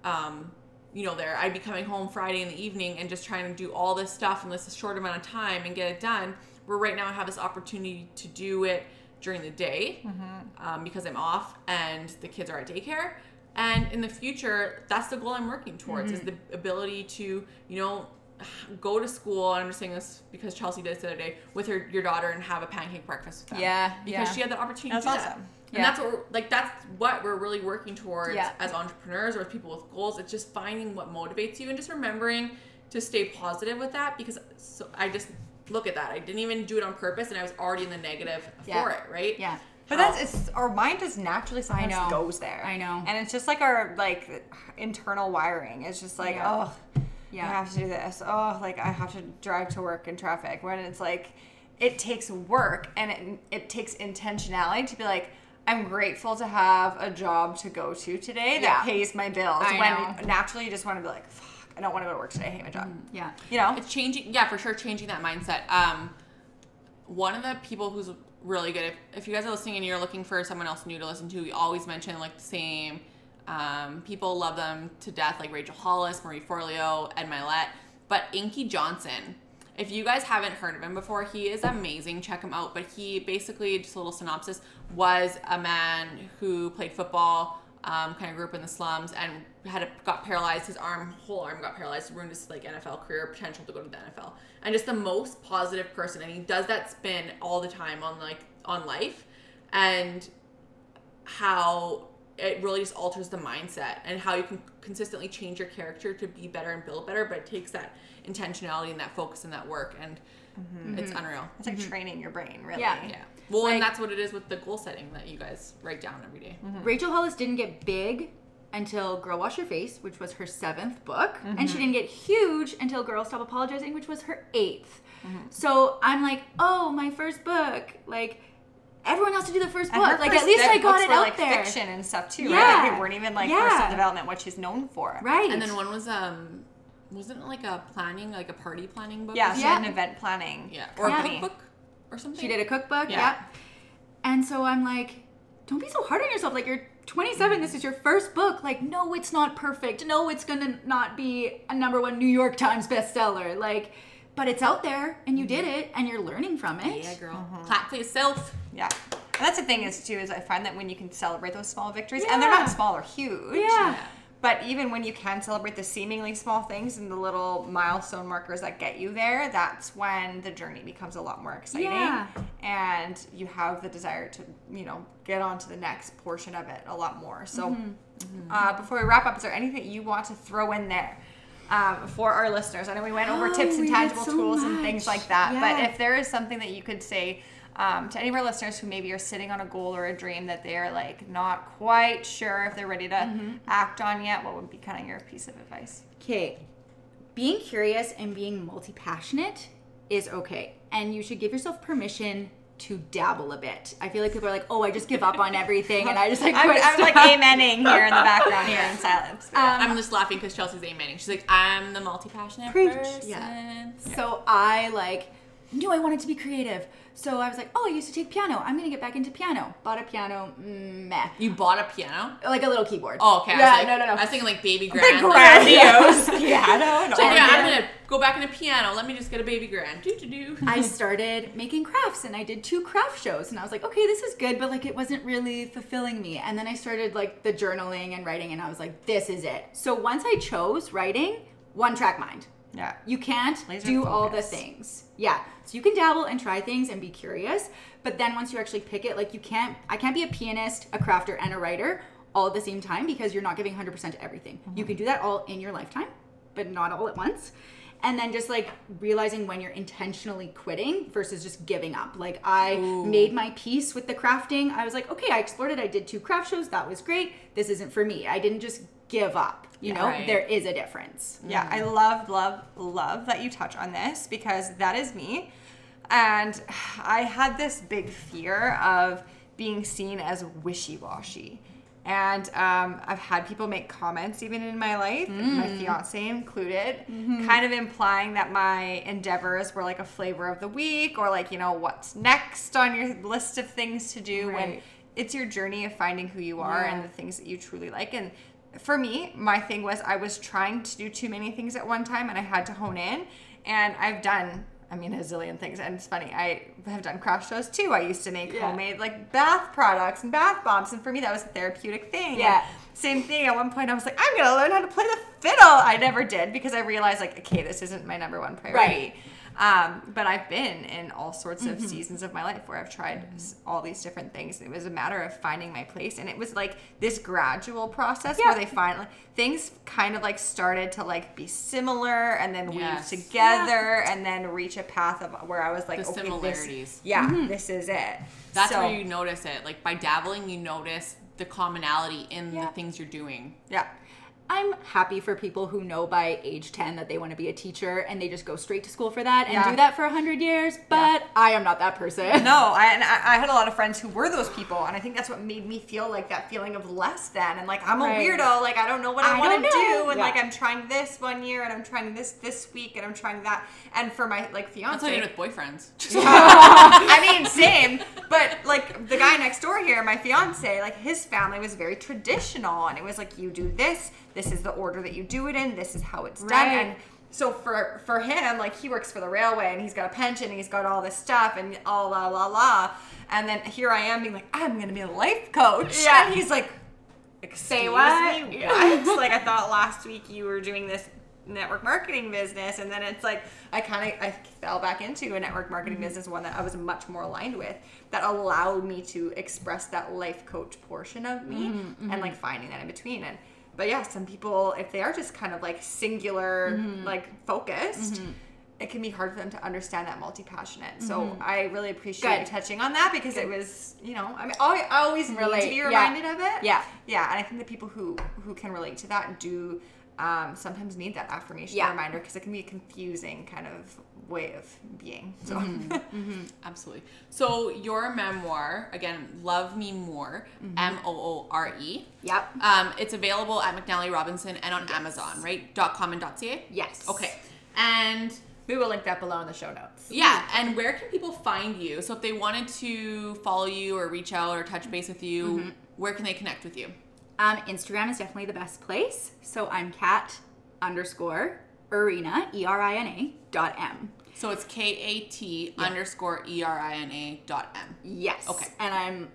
B: um, you know, there I'd be coming home Friday in the evening and just trying to do all this stuff in this short amount of time and get it done. Where right now I have this opportunity to do it during the day um, because I'm off and the kids are at daycare. And in the future, that's the goal I'm working towards is the ability to, you know, go to school. And I'm just saying this because Chelsea did this the other day with her your daughter and have a pancake breakfast with them.
C: Yeah,
B: because
C: yeah.
B: she had the opportunity
D: That's
B: to do
D: awesome.
B: that.
C: Yeah.
B: And that's what we're, like that's what we're really working towards
C: Yeah.
B: as entrepreneurs or as people with goals. It's just finding what motivates you and just remembering to stay positive with that because so I just look at that. I didn't even do it on purpose and I was already in the negative
C: Yeah.
B: for it, right?
C: Yeah.
D: But that's it's our mind just naturally sometimes
C: know.
D: goes there.
C: I know.
D: And it's just like our like internal wiring. It's just like,
C: Yeah.
D: oh
C: Yeah.
D: I have to do this. Oh, like I have to drive to work in traffic. When it's like it takes work and it it takes intentionality to be like I'm grateful to have a job to go to today that
C: Yeah.
D: pays my bills.
C: I
D: when
C: know.
D: naturally you just want to be like, fuck, I don't want to go to work today. I hate my job.
C: Yeah.
D: You know?
B: It's changing, yeah, for sure, changing that mindset. Um, one of the people who's really good, if, if you guys are listening and you're looking for someone else new to listen to, we always mention like the same um, people love them to death, like Rachel Hollis, Marie Forleo, Ed Mylett. But Inky Johnson, if you guys haven't heard of him before, he is amazing. Check him out. But he basically, just a little synopsis, was a man who played football, um, kind of grew up in the slums, and had a, got paralyzed. His arm, whole arm, got paralyzed, ruined his like NFL career, potential to go to the NFL, and just the most positive person. And he does that spin all the time on like on life, and how it really just alters the mindset and how you can consistently change your character to be better and build better but it takes that intentionality and that focus and that work and mm-hmm. it's unreal
D: It's like mm-hmm. training your brain, really.
C: Yeah.
B: yeah well
C: Like-
B: and that's what it is with the goal setting that you guys write down every day. Mm-hmm.
C: Rachel Hollis didn't get big until Girl Wash Your Face, which was her seventh book, and she didn't get huge until Girl Stop Apologizing, which was her 8th So I'm like, oh, my first book, like. Everyone has to do the first
D: And
C: book. Like
D: first
C: at least I got it
D: were,
C: out
D: like
C: there.
D: fiction and stuff too,
C: Yeah.
D: right? Like, they weren't even like
C: Yeah.
D: personal development, what she's known for.
C: Right.
B: and then one was um wasn't it like a planning like a party planning book
D: Yeah, she
C: Yeah.
D: had an event planning.
B: yeah or
C: Yeah.
B: a cookbook or something
C: She did a cookbook,
B: Yeah.
C: yeah. And so I'm like, don't be so hard on yourself. Like you're 27, this is your first book. Like, no, it's not perfect. No, it's gonna not be a number one New York Times bestseller. Like, but it's out there and you did it and you're learning from it.
B: yeah girl mm-hmm. clap for yourself
D: Yeah. And that's the thing is too is I find that when you can celebrate those small victories, and they're not small or huge.
C: Yeah.
D: But even when you can celebrate the seemingly small things and the little milestone markers that get you there, that's when the journey becomes a lot more exciting.
C: Yeah.
D: And you have the desire to, you know, get on to the next portion of it a lot more. So
C: Mm-hmm.
D: Uh, before we wrap up, is there anything you want to throw in there? Um, for our listeners, I know we went over
C: Oh,
D: tips and tangible
C: so
D: tools and things like that,
C: Yeah.
D: but if there is something that you could say um, to any of our listeners who maybe are sitting on a goal or a dream that they're like not quite sure if they're ready to
C: Mm-hmm.
D: act on yet, what would be kind of your piece of advice?
C: Okay. Being curious and being multi passionate is okay. And you should give yourself permission to dabble a bit. I feel like people are like, oh, I just give up on everything and I just like
D: I'm,
C: quit
D: I'm like
C: stuff."
D: amening here in the background here in silence.
B: I'm just laughing because Chelsea's amening. She's like, I'm the multi-passionate person.
C: Yeah. So I like knew I wanted to be creative. So I was like, oh, I used to take piano. I'm gonna get back into piano. Bought a piano, meh,
B: You bought a piano?
C: like a little keyboard.
B: Oh, okay. I
C: Yeah,
B: like,
C: no, no, no.
B: I was thinking like baby grand.
D: Big
B: like,
D: grandiose piano.
B: So yeah. I'm gonna go back into piano. Let me just get a baby grand. Do do do.
C: I started making crafts and I did two craft shows and I was like, okay, this is good, but like it wasn't really fulfilling me. And then I started like the journaling and writing and I was like, this is it. So once I chose writing, one track mind.
D: Yeah.
C: You can't
D: Laser
C: do all the things. Yeah. So you can dabble and try things and be curious, but then once you actually pick it, like you can't I can't be a pianist, a crafter and a writer all at the same time because you're not giving 100% to everything. You mm-hmm. can do that all in your lifetime, but not all at once. And then just like realizing when you're intentionally quitting versus just giving up. Like I made my peace with the crafting. I was like, okay, I explored it. I did two craft shows. That was great. This isn't for me. I didn't just give up. You know,
B: Right.
C: there is a difference.
D: Yeah, I mm-hmm. love, love, love that you touch on this because that is me. And I had this big fear of being seen as wishy washy. And um, I've had people make comments even in my life, my mm. fiance included, mm-hmm. kind of implying that my endeavors were like a flavor of the week or like, you know, what's next on your list of things to do when it's your journey of finding who you are
C: Yeah.
D: and the things that you truly like. And for me, my thing was I was trying to do too many things at one time and I had to hone in. And I've done, I mean, a zillion things. And it's funny, I have done craft shows too. I used to make
C: Yeah.
D: homemade like bath products and bath bombs. And for me, that was a therapeutic thing.
C: Yeah.
D: And same thing. At one point, I was like, I'm going to learn how to play the fiddle. I never did because I realized, like, okay, this isn't my number one priority. Um, but I've been in all sorts of seasons of my life where I've tried s- all these different things. It was a matter of finding my place, and it was like this gradual process
C: Yeah.
D: where they find like, things kind of like started to like be similar, and then
B: Yes.
D: weave together, and then reach a path of where I was like,
B: The
D: okay,
B: similarities.
D: This, yeah, this is it.
B: That's
D: So,
B: where you notice it. Like by dabbling, you notice the commonality in
C: Yeah.
B: the things you're doing.
D: yeah.
C: I'm happy for people who know by age 10 that they want to be a teacher and they just go straight to school for that and
D: Yeah.
C: do that for 100 years, but I am not that person.
D: No, I, and I, I had a lot of friends who were those people, and I think that's what made me feel like that feeling of less than, and like I'm a weirdo, like I don't know what I,
C: I
D: want to do, and
C: Yeah.
D: like I'm trying this one year, and I'm trying this this week, and I'm trying that, and for my like
B: That's
D: fiance,
B: what I did with boyfriends.
D: I mean, same. But like the guy next door here, my fiance, like his family was very traditional, and it was like you do this. This is the order that you do it in. This is how it's done.
C: Right.
D: And so for for him, like he works for the railway, and he's got a pension, and he's got all this stuff, and all la la la. And then here I am being like, I'm gonna be a life coach.
C: Yeah.
D: And he's like, Excuse
C: what?
D: me, what? like I thought last week you were doing this network marketing business and then it's like I kind of I fell back into a network marketing mm-hmm. business one that I was much more aligned with that allowed me to express that life coach portion of me mm-hmm, and like mm-hmm. finding that in between and but yeah some people if they are just kind of like singular mm-hmm. like focused mm-hmm. it can be hard for them to understand that multi-passionate so mm-hmm. i really appreciate you
C: Good.
D: touching on that because it was you know i mean i, always need to
C: Relate.
D: be
C: Yeah.
D: reminded of it
C: Yeah.
D: yeah, and I think the people who who can relate to that do um, sometimes need that affirmation
C: Yeah.
D: reminder because it can be a confusing kind of way of being. So
B: Absolutely. So your memoir, again, Love Me Moore, M O O R E.
C: Yep.
B: Um, it's available at McNally Robinson and on Amazon, right? Dot .com and dot .ca.
C: Yes.
B: Okay. And
D: we will link that below in the show notes.
B: yeah, and where can people find you? So if they wanted to follow you or reach out or touch base with you, where can they connect with you?
C: Um, Instagram is definitely the best place. So I'm Kat underscore Erina, E R I N A dot M.
B: So it's K A T underscore E R I N A dot M.
C: Yes.
B: Okay.
C: And I'm,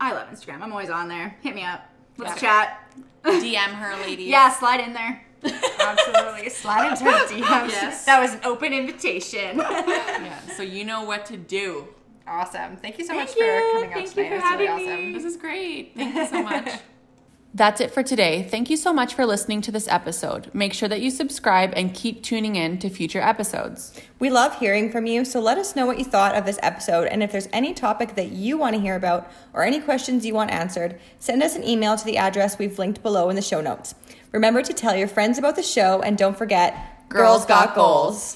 C: I love Instagram. I'm always on there. Hit me up. Let's
B: Yeah.
C: chat.
B: DM her, ladies.
C: Yeah, slide in there.
D: Absolutely. Slide into our DMs.
B: Yes.
D: That was an open invitation.
B: Yeah. So you know what to do.
D: awesome. Thank you so
C: Thank
D: much
C: you.
D: for coming out
C: Thank you
D: tonight.
C: for
D: It was really
C: having
D: awesome.
B: This is great. Thank you so much. That's it for today. Thank you so much for listening to this episode. Make sure that you subscribe and keep tuning in to future episodes.
A: We love hearing from you, so let us know what you thought of this episode. And if there's any topic that you want to hear about or any questions you want answered, send us an email to the address we've linked below in the show notes. Remember to tell your friends about the show and don't forget,
B: Girls Got Goals.